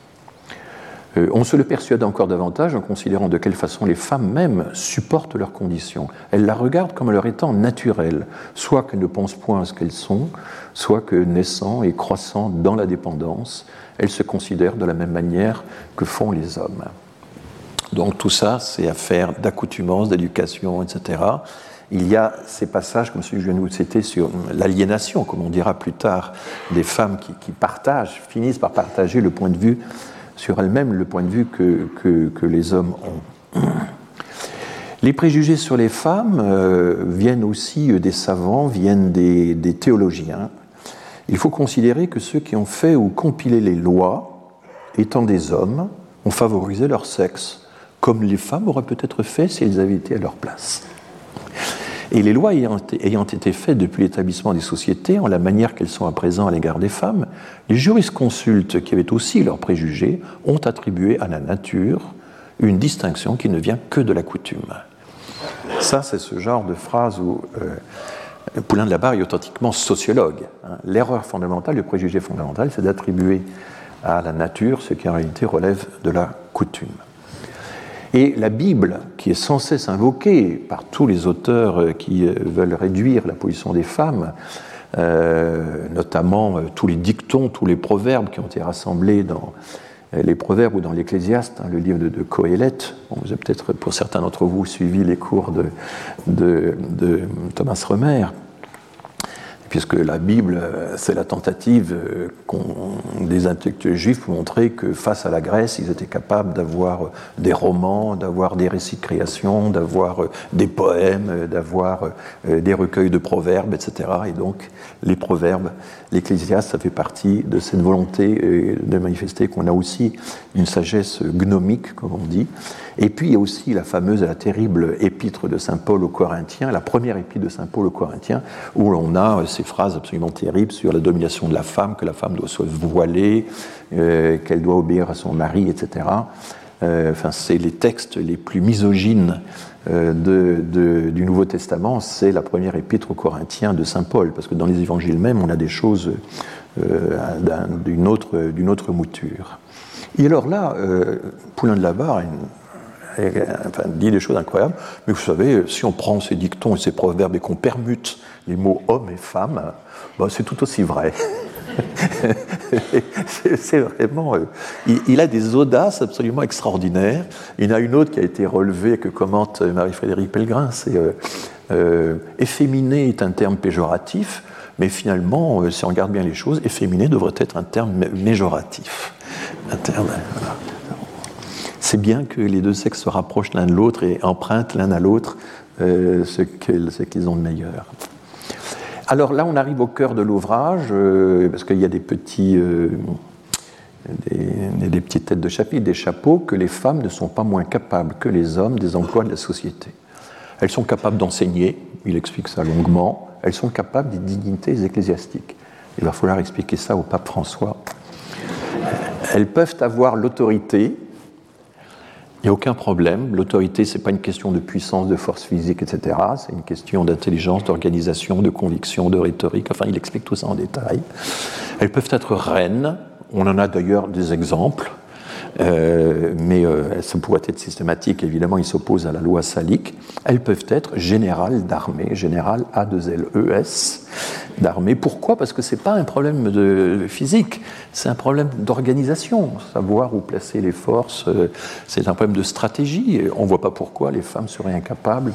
Euh, on se le persuade encore davantage en considérant de quelle façon les femmes mêmes supportent leurs conditions. Elles la regardent comme leur étant naturelle, soit qu'elles ne pensent point à ce qu'elles sont, soit que naissant et croissant dans la dépendance, elles se considèrent de la même manière que font les hommes. Donc tout ça, c'est affaire d'accoutumance, d'éducation, etc. Il y a ces passages, comme celui que je viens de vous citer, sur l'aliénation, comme on dira plus tard, des femmes qui, partagent, finissent par partager le point de vue sur elle-même le point de vue que, les hommes ont. Les préjugés sur les femmes euh, viennent aussi des savants, viennent des, des, théologiens. Il faut considérer que ceux qui ont fait ou compilé les lois, étant des hommes, ont favorisé leur sexe, comme les femmes auraient peut-être fait si elles avaient été à leur place. Et les lois ayant, été faites depuis l'établissement des sociétés, en la manière qu'elles sont à présent à l'égard des femmes, les jurisconsultes, qui avaient aussi leurs préjugés, ont attribué à la nature une distinction qui ne vient que de la coutume. Ça, c'est ce genre de phrase où euh, Poulain de la Barre est authentiquement sociologue. Hein. L'erreur fondamentale, le préjugé fondamental, c'est d'attribuer à la nature ce qui en réalité relève de la coutume. Et la Bible, qui est sans cesse invoquée par tous les auteurs euh, qui euh, veulent réduire la position des femmes, euh, notamment tous les dictons, tous les proverbes qui ont été rassemblés dans les proverbes ou dans l'Ecclésiaste, hein, le livre de, de Coëlette. vous avez peut-être, pour certains d'entre vous, suivi les cours de, de Thomas Remer puisque la Bible, euh, c'est la tentative euh, des intellectuels juifs pour montrer que face à la Grèce, ils étaient capables d'avoir des romans, d'avoir des récits de création, d'avoir euh, des poèmes, d'avoir des recueils de proverbes, etc. Et donc, les proverbes, l'Ecclésiaste, ça fait partie de cette volonté de manifester qu'on a aussi une sagesse gnomique, comme on dit. Et puis, il y a aussi la fameuse la terrible épître de Saint Paul aux Corinthiens, la première épître de Saint Paul aux Corinthiens, où l'on a ces phrases absolument terribles sur la domination de la femme, que la femme doit se voiler, euh, qu'elle doit obéir à son mari, etc. Euh, enfin, c'est les textes les plus misogynes euh, du Nouveau Testament, c'est la première épître aux Corinthiens de Saint Paul, parce que dans les évangiles même, on a des choses d'une autre, autre, mouture. Et alors là, Poulain de la Barre enfin, dit des choses incroyables, mais vous savez, si on prend ces dictons et ces proverbes et qu'on permute les mots homme et femme, bah, c'est tout aussi vrai. c'est vraiment. Euh, il, a des audaces absolument extraordinaires. Il y en a une autre qui a été relevée, que commente Marie-Frédérique Pellegrin c'est euh, euh, efféminé est un terme péjoratif, mais finalement, si on regarde bien les choses, efféminé devrait être un terme méjoratif. Un terme. C'est bien que les deux sexes se rapprochent l'un de l'autre et empruntent l'un à l'autre ce qu'ils ont de meilleur. Alors là, on arrive au cœur de l'ouvrage, euh, parce qu'il y a des petits, euh, des, petites têtes de chapitre, des chapeaux, que les femmes ne sont pas moins capables que les hommes des emplois de la société. Elles sont capables d'enseigner, il explique ça longuement, elles sont capables des dignités ecclésiastiques. Il va falloir expliquer ça au pape François. Elles peuvent avoir l'autorité, il n'y a aucun problème. L'autorité, ce n'est pas une question de puissance, de force physique, etc. C'est une question d'intelligence, d'organisation, de conviction, de rhétorique. Enfin, il explique tout ça en détail. Elles peuvent être reines. On en a d'ailleurs des exemples. Euh, mais euh, ça pourrait être systématique, évidemment, il s'oppose à la loi salique. Elles peuvent être générales d'armée, générales A2LES d'armée. Pourquoi? Parce que ce n'est pas un problème de physique, c'est un problème d'organisation. Savoir où placer les forces, euh, c'est un problème de stratégie. On ne voit pas pourquoi les femmes seraient incapables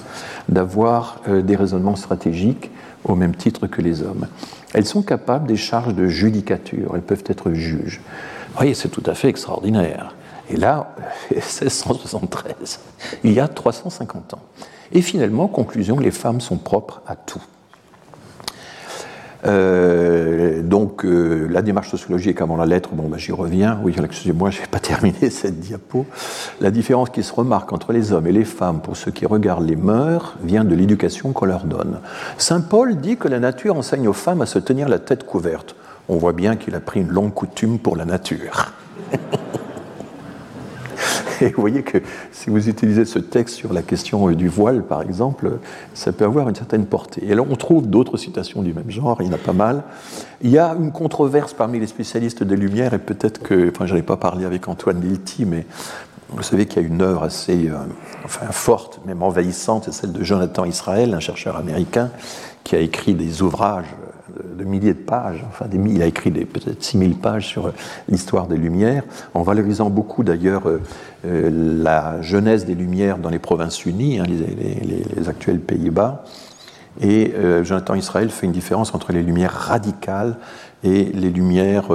d'avoir des raisonnements stratégiques au même titre que les hommes. Elles sont capables des charges de judicature, elles peuvent être juges. Vous voyez, c'est tout à fait extraordinaire. Et là, 1673, il y a 350 ans. Et finalement, conclusion, les femmes sont propres à tout. Euh, donc euh, la démarche sociologique avant la lettre, bon, bah, j'y reviens. Oui, excusez-moi, je n'ai pas terminé cette diapo. La différence qui se remarque entre les hommes et les femmes pour ceux qui regardent les mœurs vient de l'éducation qu'on leur donne. Saint Paul dit que la nature enseigne aux femmes à se tenir la tête couverte. On voit bien qu'il a pris une longue coutume pour la nature. Et vous voyez que si vous utilisez ce texte sur la question du voile, par exemple, ça peut avoir une certaine portée. Et alors on trouve d'autres citations du même genre, il y en a pas mal. Il y a une controverse parmi les spécialistes des Lumières, et peut-être que, enfin je n'avais pas parlé avec Antoine Lilti, mais vous savez qu'il y a une œuvre assez euh, enfin, forte, même envahissante, c'est celle de Jonathan Israel, un chercheur américain, qui a écrit des ouvrages de milliers de pages, enfin il a écrit peut-être 6000 pages sur euh, l'histoire des Lumières, en valorisant beaucoup d'ailleurs euh, euh, la jeunesse des Lumières dans les provinces unies, hein, les, actuels Pays-Bas. Et Jonathan Israël fait une différence entre les Lumières radicales et les lumières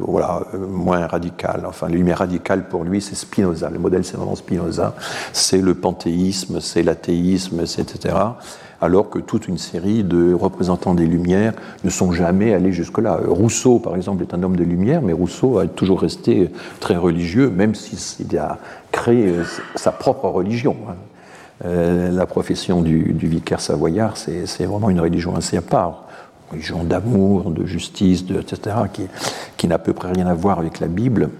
voilà, moins radicales. Enfin, les lumières radicales pour lui, c'est Spinoza. Le modèle, c'est vraiment Spinoza. C'est le panthéisme, c'est l'athéisme, etc alors que toute une série de représentants des Lumières ne sont jamais allés jusque-là. Rousseau, par exemple, est un homme des Lumières, mais Rousseau a toujours resté très religieux, même s'il a créé euh, sa propre religion. Hein. Euh, la profession du, vicaire savoyard, c'est vraiment une religion assez à part. Une religion d'amour, de justice, etc., qui, n'a à peu près rien à voir avec la Bible.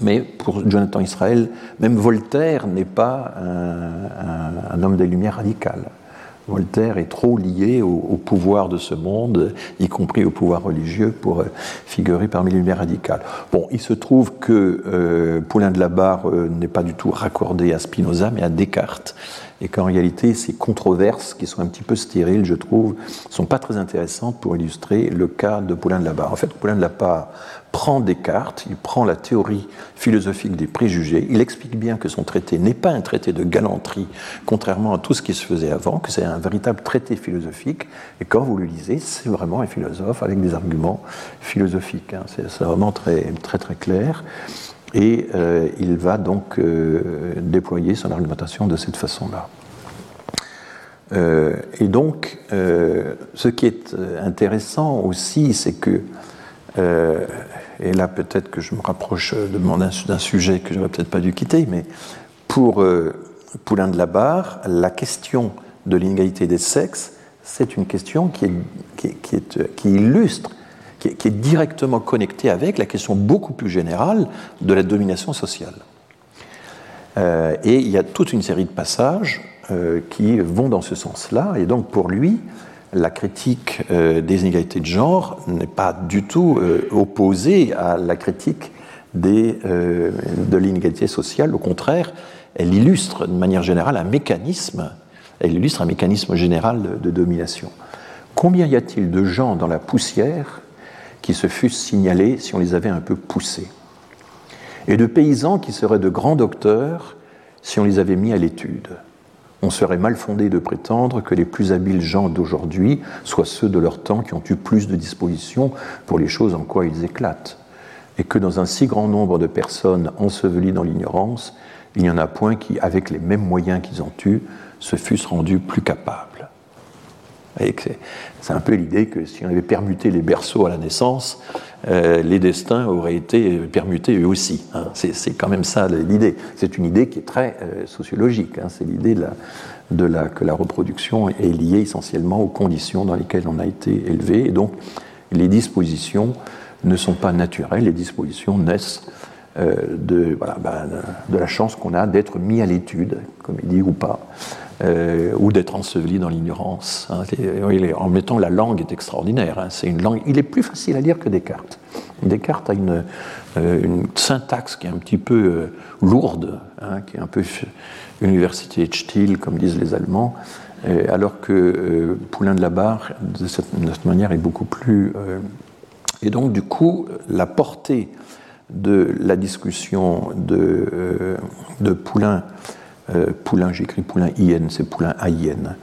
Mais pour Jonathan Israël, même Voltaire n'est pas un, un homme des Lumières radical. Voltaire est trop lié au, pouvoir de ce monde, y compris au pouvoir religieux, pour euh, figurer parmi les lumières radicales. Bon, il se trouve que euh, Poulain de la Barre euh, n'est pas du tout raccordé à Spinoza, mais à Descartes et qu'en réalité, ces controverses, qui sont un petit peu stériles, je trouve, ne sont pas très intéressantes pour illustrer le cas de Poulain de la Barre. En fait, Poulain de la Barre prend Descartes, il prend la théorie philosophique des préjugés, il explique bien que son traité n'est pas un traité de galanterie, contrairement à tout ce qui se faisait avant, que c'est un véritable traité philosophique, et quand vous le lisez, c'est vraiment un philosophe avec des arguments philosophiques. Hein. C'est vraiment très, très, très clair. Et euh, il va donc euh, déployer son argumentation de cette façon-là. Euh, et donc, ce qui est intéressant aussi, c'est que, et là peut-être que je me rapproche d'un sujet que je n'aurais peut-être pas dû quitter, mais pour Poulain de la Barre, la question de l'inégalité des sexes, c'est une question qui, illustre qui est, directement connecté avec la question beaucoup plus générale de la domination sociale. Euh, et il y a toute une série de passages euh, qui vont dans ce sens-là. Et donc pour lui, la critique euh, des inégalités de genre n'est pas du tout opposée à la critique des, de l'inégalité sociale. Au contraire, elle illustre de manière générale un mécanisme, elle illustre un mécanisme général de domination. Combien y a-t-il de gens dans la poussière qui se fussent signalés si on les avait un peu poussés, et de paysans qui seraient de grands docteurs si on les avait mis à l'étude. On serait mal fondé de prétendre que les plus habiles gens d'aujourd'hui soient ceux de leur temps qui ont eu plus de disposition pour les choses en quoi ils éclatent, et que dans un si grand nombre de personnes ensevelies dans l'ignorance, il n'y en a point qui, avec les mêmes moyens qu'ils ont eus, se fussent rendus plus capables. C'est un peu l'idée que si on avait permuté les berceaux à la naissance, euh, les destins auraient été permutés eux aussi. Hein. C'est quand même ça l'idée. C'est une idée qui est très euh, sociologique. Hein. C'est l'idée que la reproduction est liée essentiellement aux conditions dans lesquelles on a été élevé. Et donc, les dispositions ne sont pas naturelles, les dispositions naissent euh, ben, de la chance qu'on a d'être mis à l'étude, comme il dit ou pas. Euh, ou d'être enseveli dans l'ignorance. Hein. En mettant la langue est extraordinaire. Hein. C'est une langue. Il est plus facile à lire que Descartes. Descartes a une, euh, syntaxe qui est un petit peu euh, lourde, hein, qui est un peu université Stil, comme disent les Allemands, alors que Poulain de la Barre, de cette, manière, est beaucoup plus. et donc, du coup, la portée de la discussion de, Poulain euh, Poulain, j'écris Poulain IN, c'est Poulain AIN.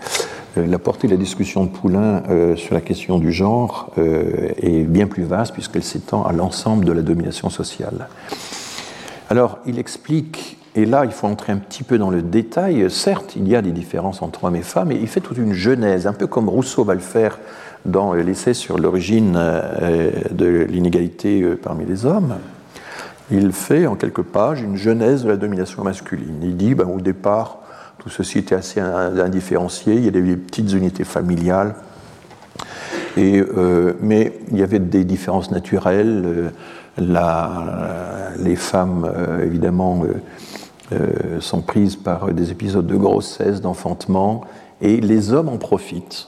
Euh, la portée de la discussion de Poulain euh, sur la question du genre est bien plus vaste puisqu'elle s'étend à l'ensemble de la domination sociale. Alors, il explique, et là il faut entrer un petit peu dans le détail, certes il y a des différences entre hommes et femmes, mais il fait toute une genèse, un peu comme Rousseau va le faire dans l'essai sur l'origine de l'inégalité parmi les hommes il fait en quelques pages une genèse de la domination masculine. Il dit, ben, au départ, tout ceci était assez indifférencié, il y avait des petites unités familiales, euh, mais il y avait des différences naturelles. Euh, les femmes, euh, évidemment, sont prises par des épisodes de grossesse, d'enfantement, et les hommes en profitent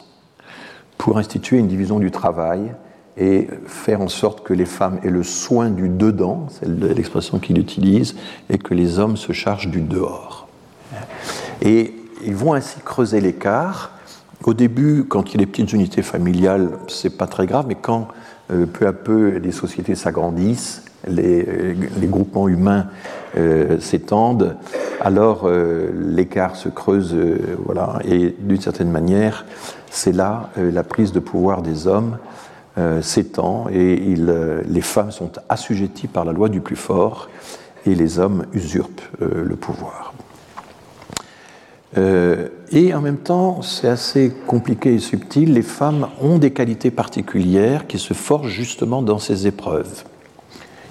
pour instituer une division du travail et faire en sorte que les femmes aient le soin du dedans, c'est l'expression qu'il utilise, et que les hommes se chargent du dehors. Et ils vont ainsi creuser l'écart. Au début, quand il y a des petites unités familiales, c'est pas très grave, mais quand euh, peu à peu les sociétés s'agrandissent, les, les, groupements humains euh, s'étendent, alors euh, l'écart se creuse, euh, voilà, et d'une certaine manière, c'est là la prise de pouvoir des hommes euh, s'étend et euh, les femmes sont assujetties par la loi du plus fort et les hommes usurpent euh, le pouvoir. et en même temps, c'est assez compliqué et subtil, les femmes ont des qualités particulières qui se forgent justement dans ces épreuves,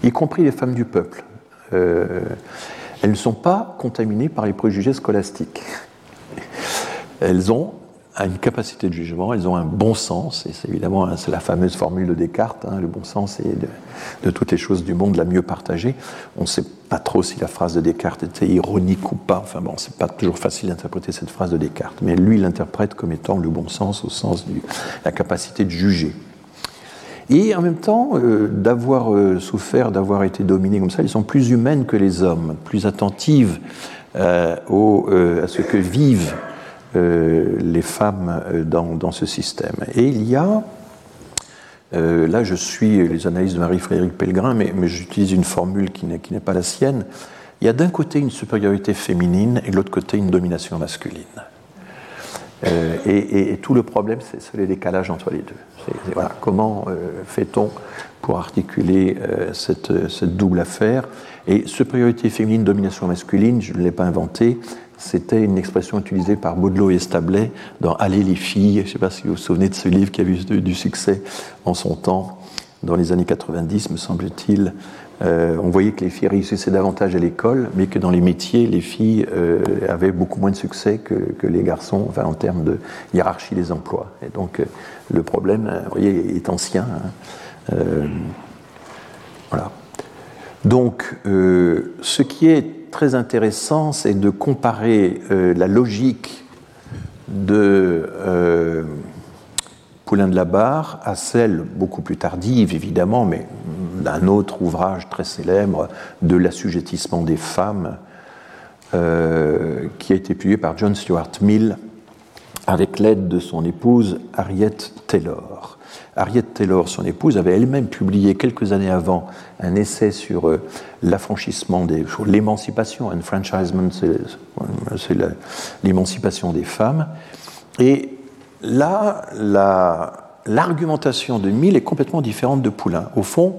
y compris les femmes du peuple. elles ne sont pas contaminées par les préjugés scolastiques. Elles ont une capacité de jugement, elles ont un bon sens, et c'est évidemment hein, la fameuse formule de Descartes, hein, le bon sens est de, toutes les choses du monde la mieux partagée. On ne sait pas trop si la phrase de Descartes était ironique ou pas, enfin bon, c'est pas toujours facile d'interpréter cette phrase de Descartes, mais lui l'interprète comme étant le bon sens au sens de la capacité de juger. Et en même temps, euh, d'avoir euh, souffert, d'avoir été dominées comme ça, elles sont plus humaines que les hommes, plus attentives euh, au, à ce que vivent les femmes euh, dans, ce système. Et il y a, euh, là je suis les analyses de Marie-Frédéric Pellegrin, mais, j'utilise une formule qui n'est pas la sienne, il y a d'un côté une supériorité féminine et de l'autre côté une domination masculine. et, tout le problème, c'est le décalage entre les deux. voilà, comment fait-on pour articuler cette, cette, double affaire? Et supériorité féminine, domination masculine, je ne l'ai pas inventé, c'était une expression utilisée par Baudelot et Stablet dans Allez les filles. Je ne sais pas si vous vous souvenez de ce livre qui a eu du succès en son temps, dans les années 90, me semble-t-il. Euh, on voyait que les filles réussissaient davantage à l'école, mais que dans les métiers, les filles euh, avaient beaucoup moins de succès que, les garçons, enfin, en termes de hiérarchie des emplois. Et donc, euh, le problème, vous voyez, est ancien. Hein. voilà. Donc, ce qui est très intéressant, c'est de comparer euh, la logique de euh, Poulain de la Barre à celle beaucoup plus tardive, évidemment, mais d'un autre ouvrage très célèbre de l'assujettissement des femmes, euh, qui a été publié par John Stuart Mill avec l'aide de son épouse Harriet Taylor. Harriet Taylor, son épouse, avait elle-même publié quelques années avant un essai sur euh, l'affranchissement l'émancipation, enfranchisement, c'est l'émancipation des femmes. Et là, l'argumentation de Mill est complètement différente de Poulain. Au fond,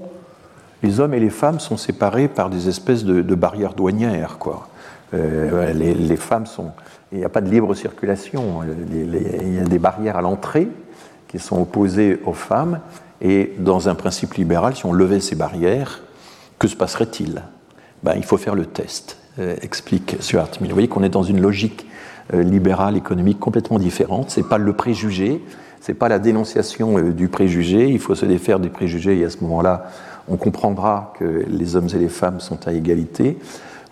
les hommes et les femmes sont séparés par des espèces de, barrières douanières. Euh, les, femmes sont. Il n'y a pas de libre circulation. il y a des barrières à l'entrée qui sont opposées aux femmes. Et dans un principe libéral, si on levait ces barrières, que se passerait-il? Ben, Il faut faire le test, euh, explique Stuart. Vous voyez qu'on est dans une logique euh, libérale, économique complètement différente. Ce n'est pas le préjugé, ce n'est pas la dénonciation du préjugé. Il faut se défaire des préjugés et à ce moment-là, on comprendra que les hommes et les femmes sont à égalité.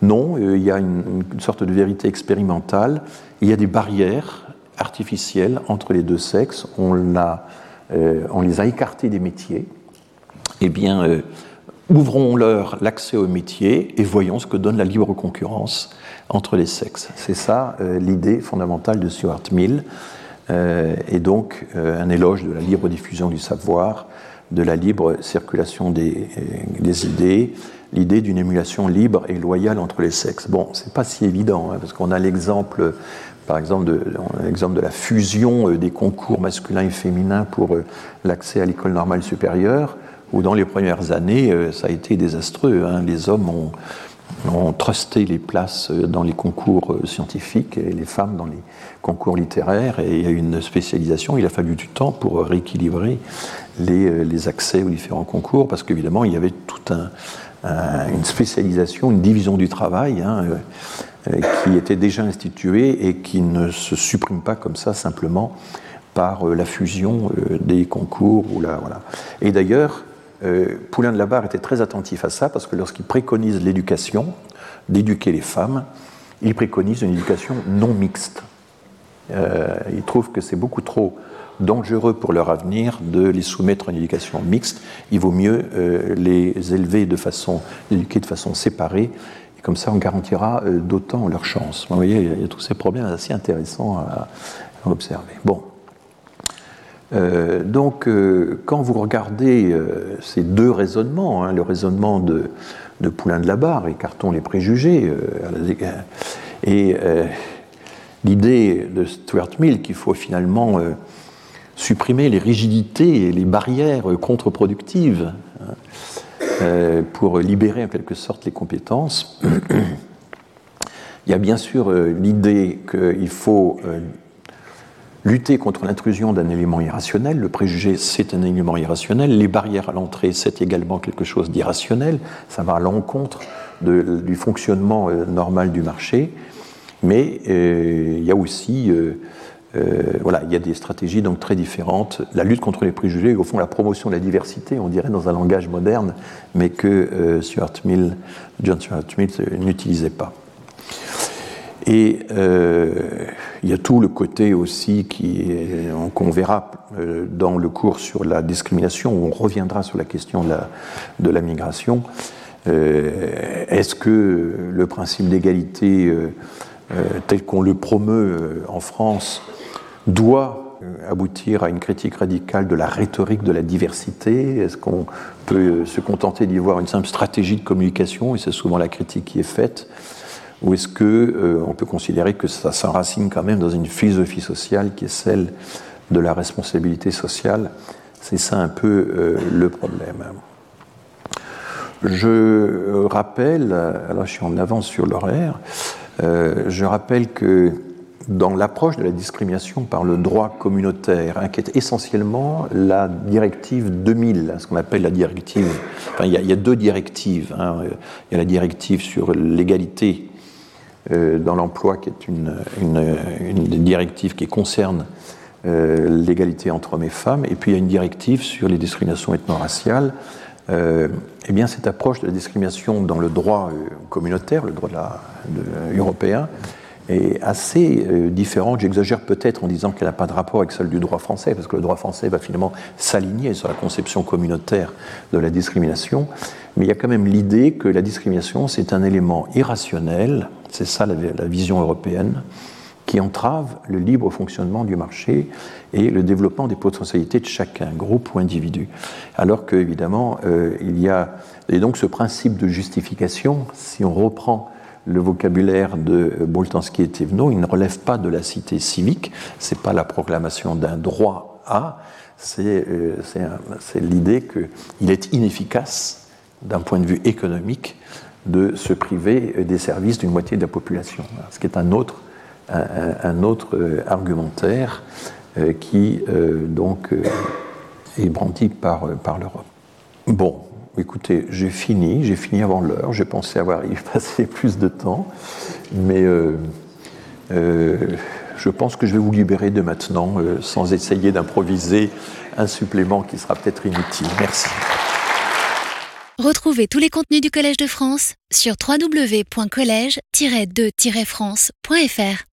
Non, euh, il y a une, sorte de vérité expérimentale. Il y a des barrières artificielles entre les deux sexes. On, euh, les a écartés des métiers. Eh bien, euh, ouvrons-leur l'accès aux métiers et voyons ce que donne la libre concurrence entre les sexes. C'est ça l'idée fondamentale de Stuart Mill. et donc un éloge de la libre diffusion du savoir, de la libre circulation des, idées, l'idée d'une émulation libre et loyale entre les sexes. Bon, c'est pas si évident, hein, parce qu'on a l'exemple, par exemple, de, l'exemple de la fusion euh, des concours masculins et féminins pour euh, l'accès à l'école normale supérieure, où dans les premières années, euh, ça a été désastreux. Hein. Les hommes ont, ont trusté les places dans les concours scientifiques et les femmes dans les concours littéraires, et il y a eu une spécialisation. Il a fallu du temps pour rééquilibrer les, accès aux différents concours, parce qu'évidemment, il y avait toute une spécialisation, une division du travail hein, qui était déjà instituée et qui ne se supprime pas comme ça simplement par la fusion des concours. Ou la, voilà. Et d'ailleurs, Poulain de la Barre était très attentif à ça, parce que lorsqu'il préconise l'éducation, d'éduquer les femmes, il préconise une éducation non mixte. il trouve que c'est beaucoup trop dangereux pour leur avenir de les soumettre à une éducation mixte. Il vaut mieux euh, les élever de façon, éduquer de façon séparée. Comme ça, on garantira euh, d'autant leur chance. Vous voyez, il y, a, tous ces problèmes assez intéressants à, observer. Bon. Euh, donc, quand vous regardez ces deux raisonnements, hein, le raisonnement de, Poulain de la Barre, écartons les préjugés, et l'idée de Stuart Mill qu'il faut finalement supprimer les rigidités et les barrières contre-productives hein, euh, pour libérer en quelque sorte les compétences. Il y a bien sûr euh, l'idée qu'il faut euh, lutter contre l'intrusion d'un élément irrationnel. Le préjugé, c'est un élément irrationnel. Les barrières à l'entrée, c'est également quelque chose d'irrationnel. Ça va à l'encontre du fonctionnement normal du marché. Mais il y a aussi euh, voilà, il y a des stratégies donc très différentes. La lutte contre les préjugés, au fond, la promotion de la diversité, on dirait dans un langage moderne, mais que euh, Stuart Mill, John Stuart Mill euh, n'utilisait pas. Et il y a tout le côté aussi qu'on verra dans le cours sur la discrimination, où on reviendra sur la question de la migration. Est-ce que le principe d'égalité tel qu'on le promeut en France doit euh, aboutir à une critique radicale de la rhétorique de la diversité Est-ce qu'on peut euh, se contenter d'y voir une simple stratégie de communication, et c'est souvent la critique qui est faite Ou est-ce qu'on euh, peut considérer que ça s'enracine quand même dans une philosophie sociale qui est celle de la responsabilité sociale? C'est ça un peu le problème. Je rappelle, alors je suis en avance sur l'horaire, je rappelle que dans l'approche de la discrimination par le droit communautaire, hein, qui est essentiellement la directive 2000, ce qu'on appelle la directive. Enfin, il, y a, deux directives. Hein. Il y a la directive sur l'égalité euh, dans l'emploi, qui est une, directive qui concerne euh, l'égalité entre hommes et femmes, et puis il y a une directive sur les discriminations ethno-raciales. Euh, eh bien, cette approche de la discrimination dans le droit communautaire, le droit européen, est assez euh, différente. J'exagère peut-être en disant qu'elle n'a pas de rapport avec celle du droit français, parce que le droit français va finalement s'aligner sur la conception communautaire de la discrimination. Mais il y a quand même l'idée que la discrimination, c'est un élément irrationnel, c'est ça la, vision européenne, qui entrave le libre fonctionnement du marché et le développement des potentialités de chacun, groupe ou individu. Alors qu'évidemment, euh, il y a. Et donc ce principe de justification, si on reprend le vocabulaire de Boltanski et Thévenot, il ne relève pas de la cité civique, c'est pas la proclamation d'un droit à, c'est euh, l'idée qu'il est inefficace d'un point de vue économique de se priver des services d'une moitié de la population, ce qui est un autre, un, autre euh, argumentaire euh, qui donc est brandi par, par l'Europe. Bon, écoutez, j'ai fini, j'ai fini avant l'heure, j'ai pensé avoir y passé plus de temps, mais euh, euh, je pense que je vais vous libérer de maintenant euh, sans essayer d'improviser un supplément qui sera peut-être inutile. Merci. Retrouvez tous les contenus du Collège de France sur www.colège-2-france.fr.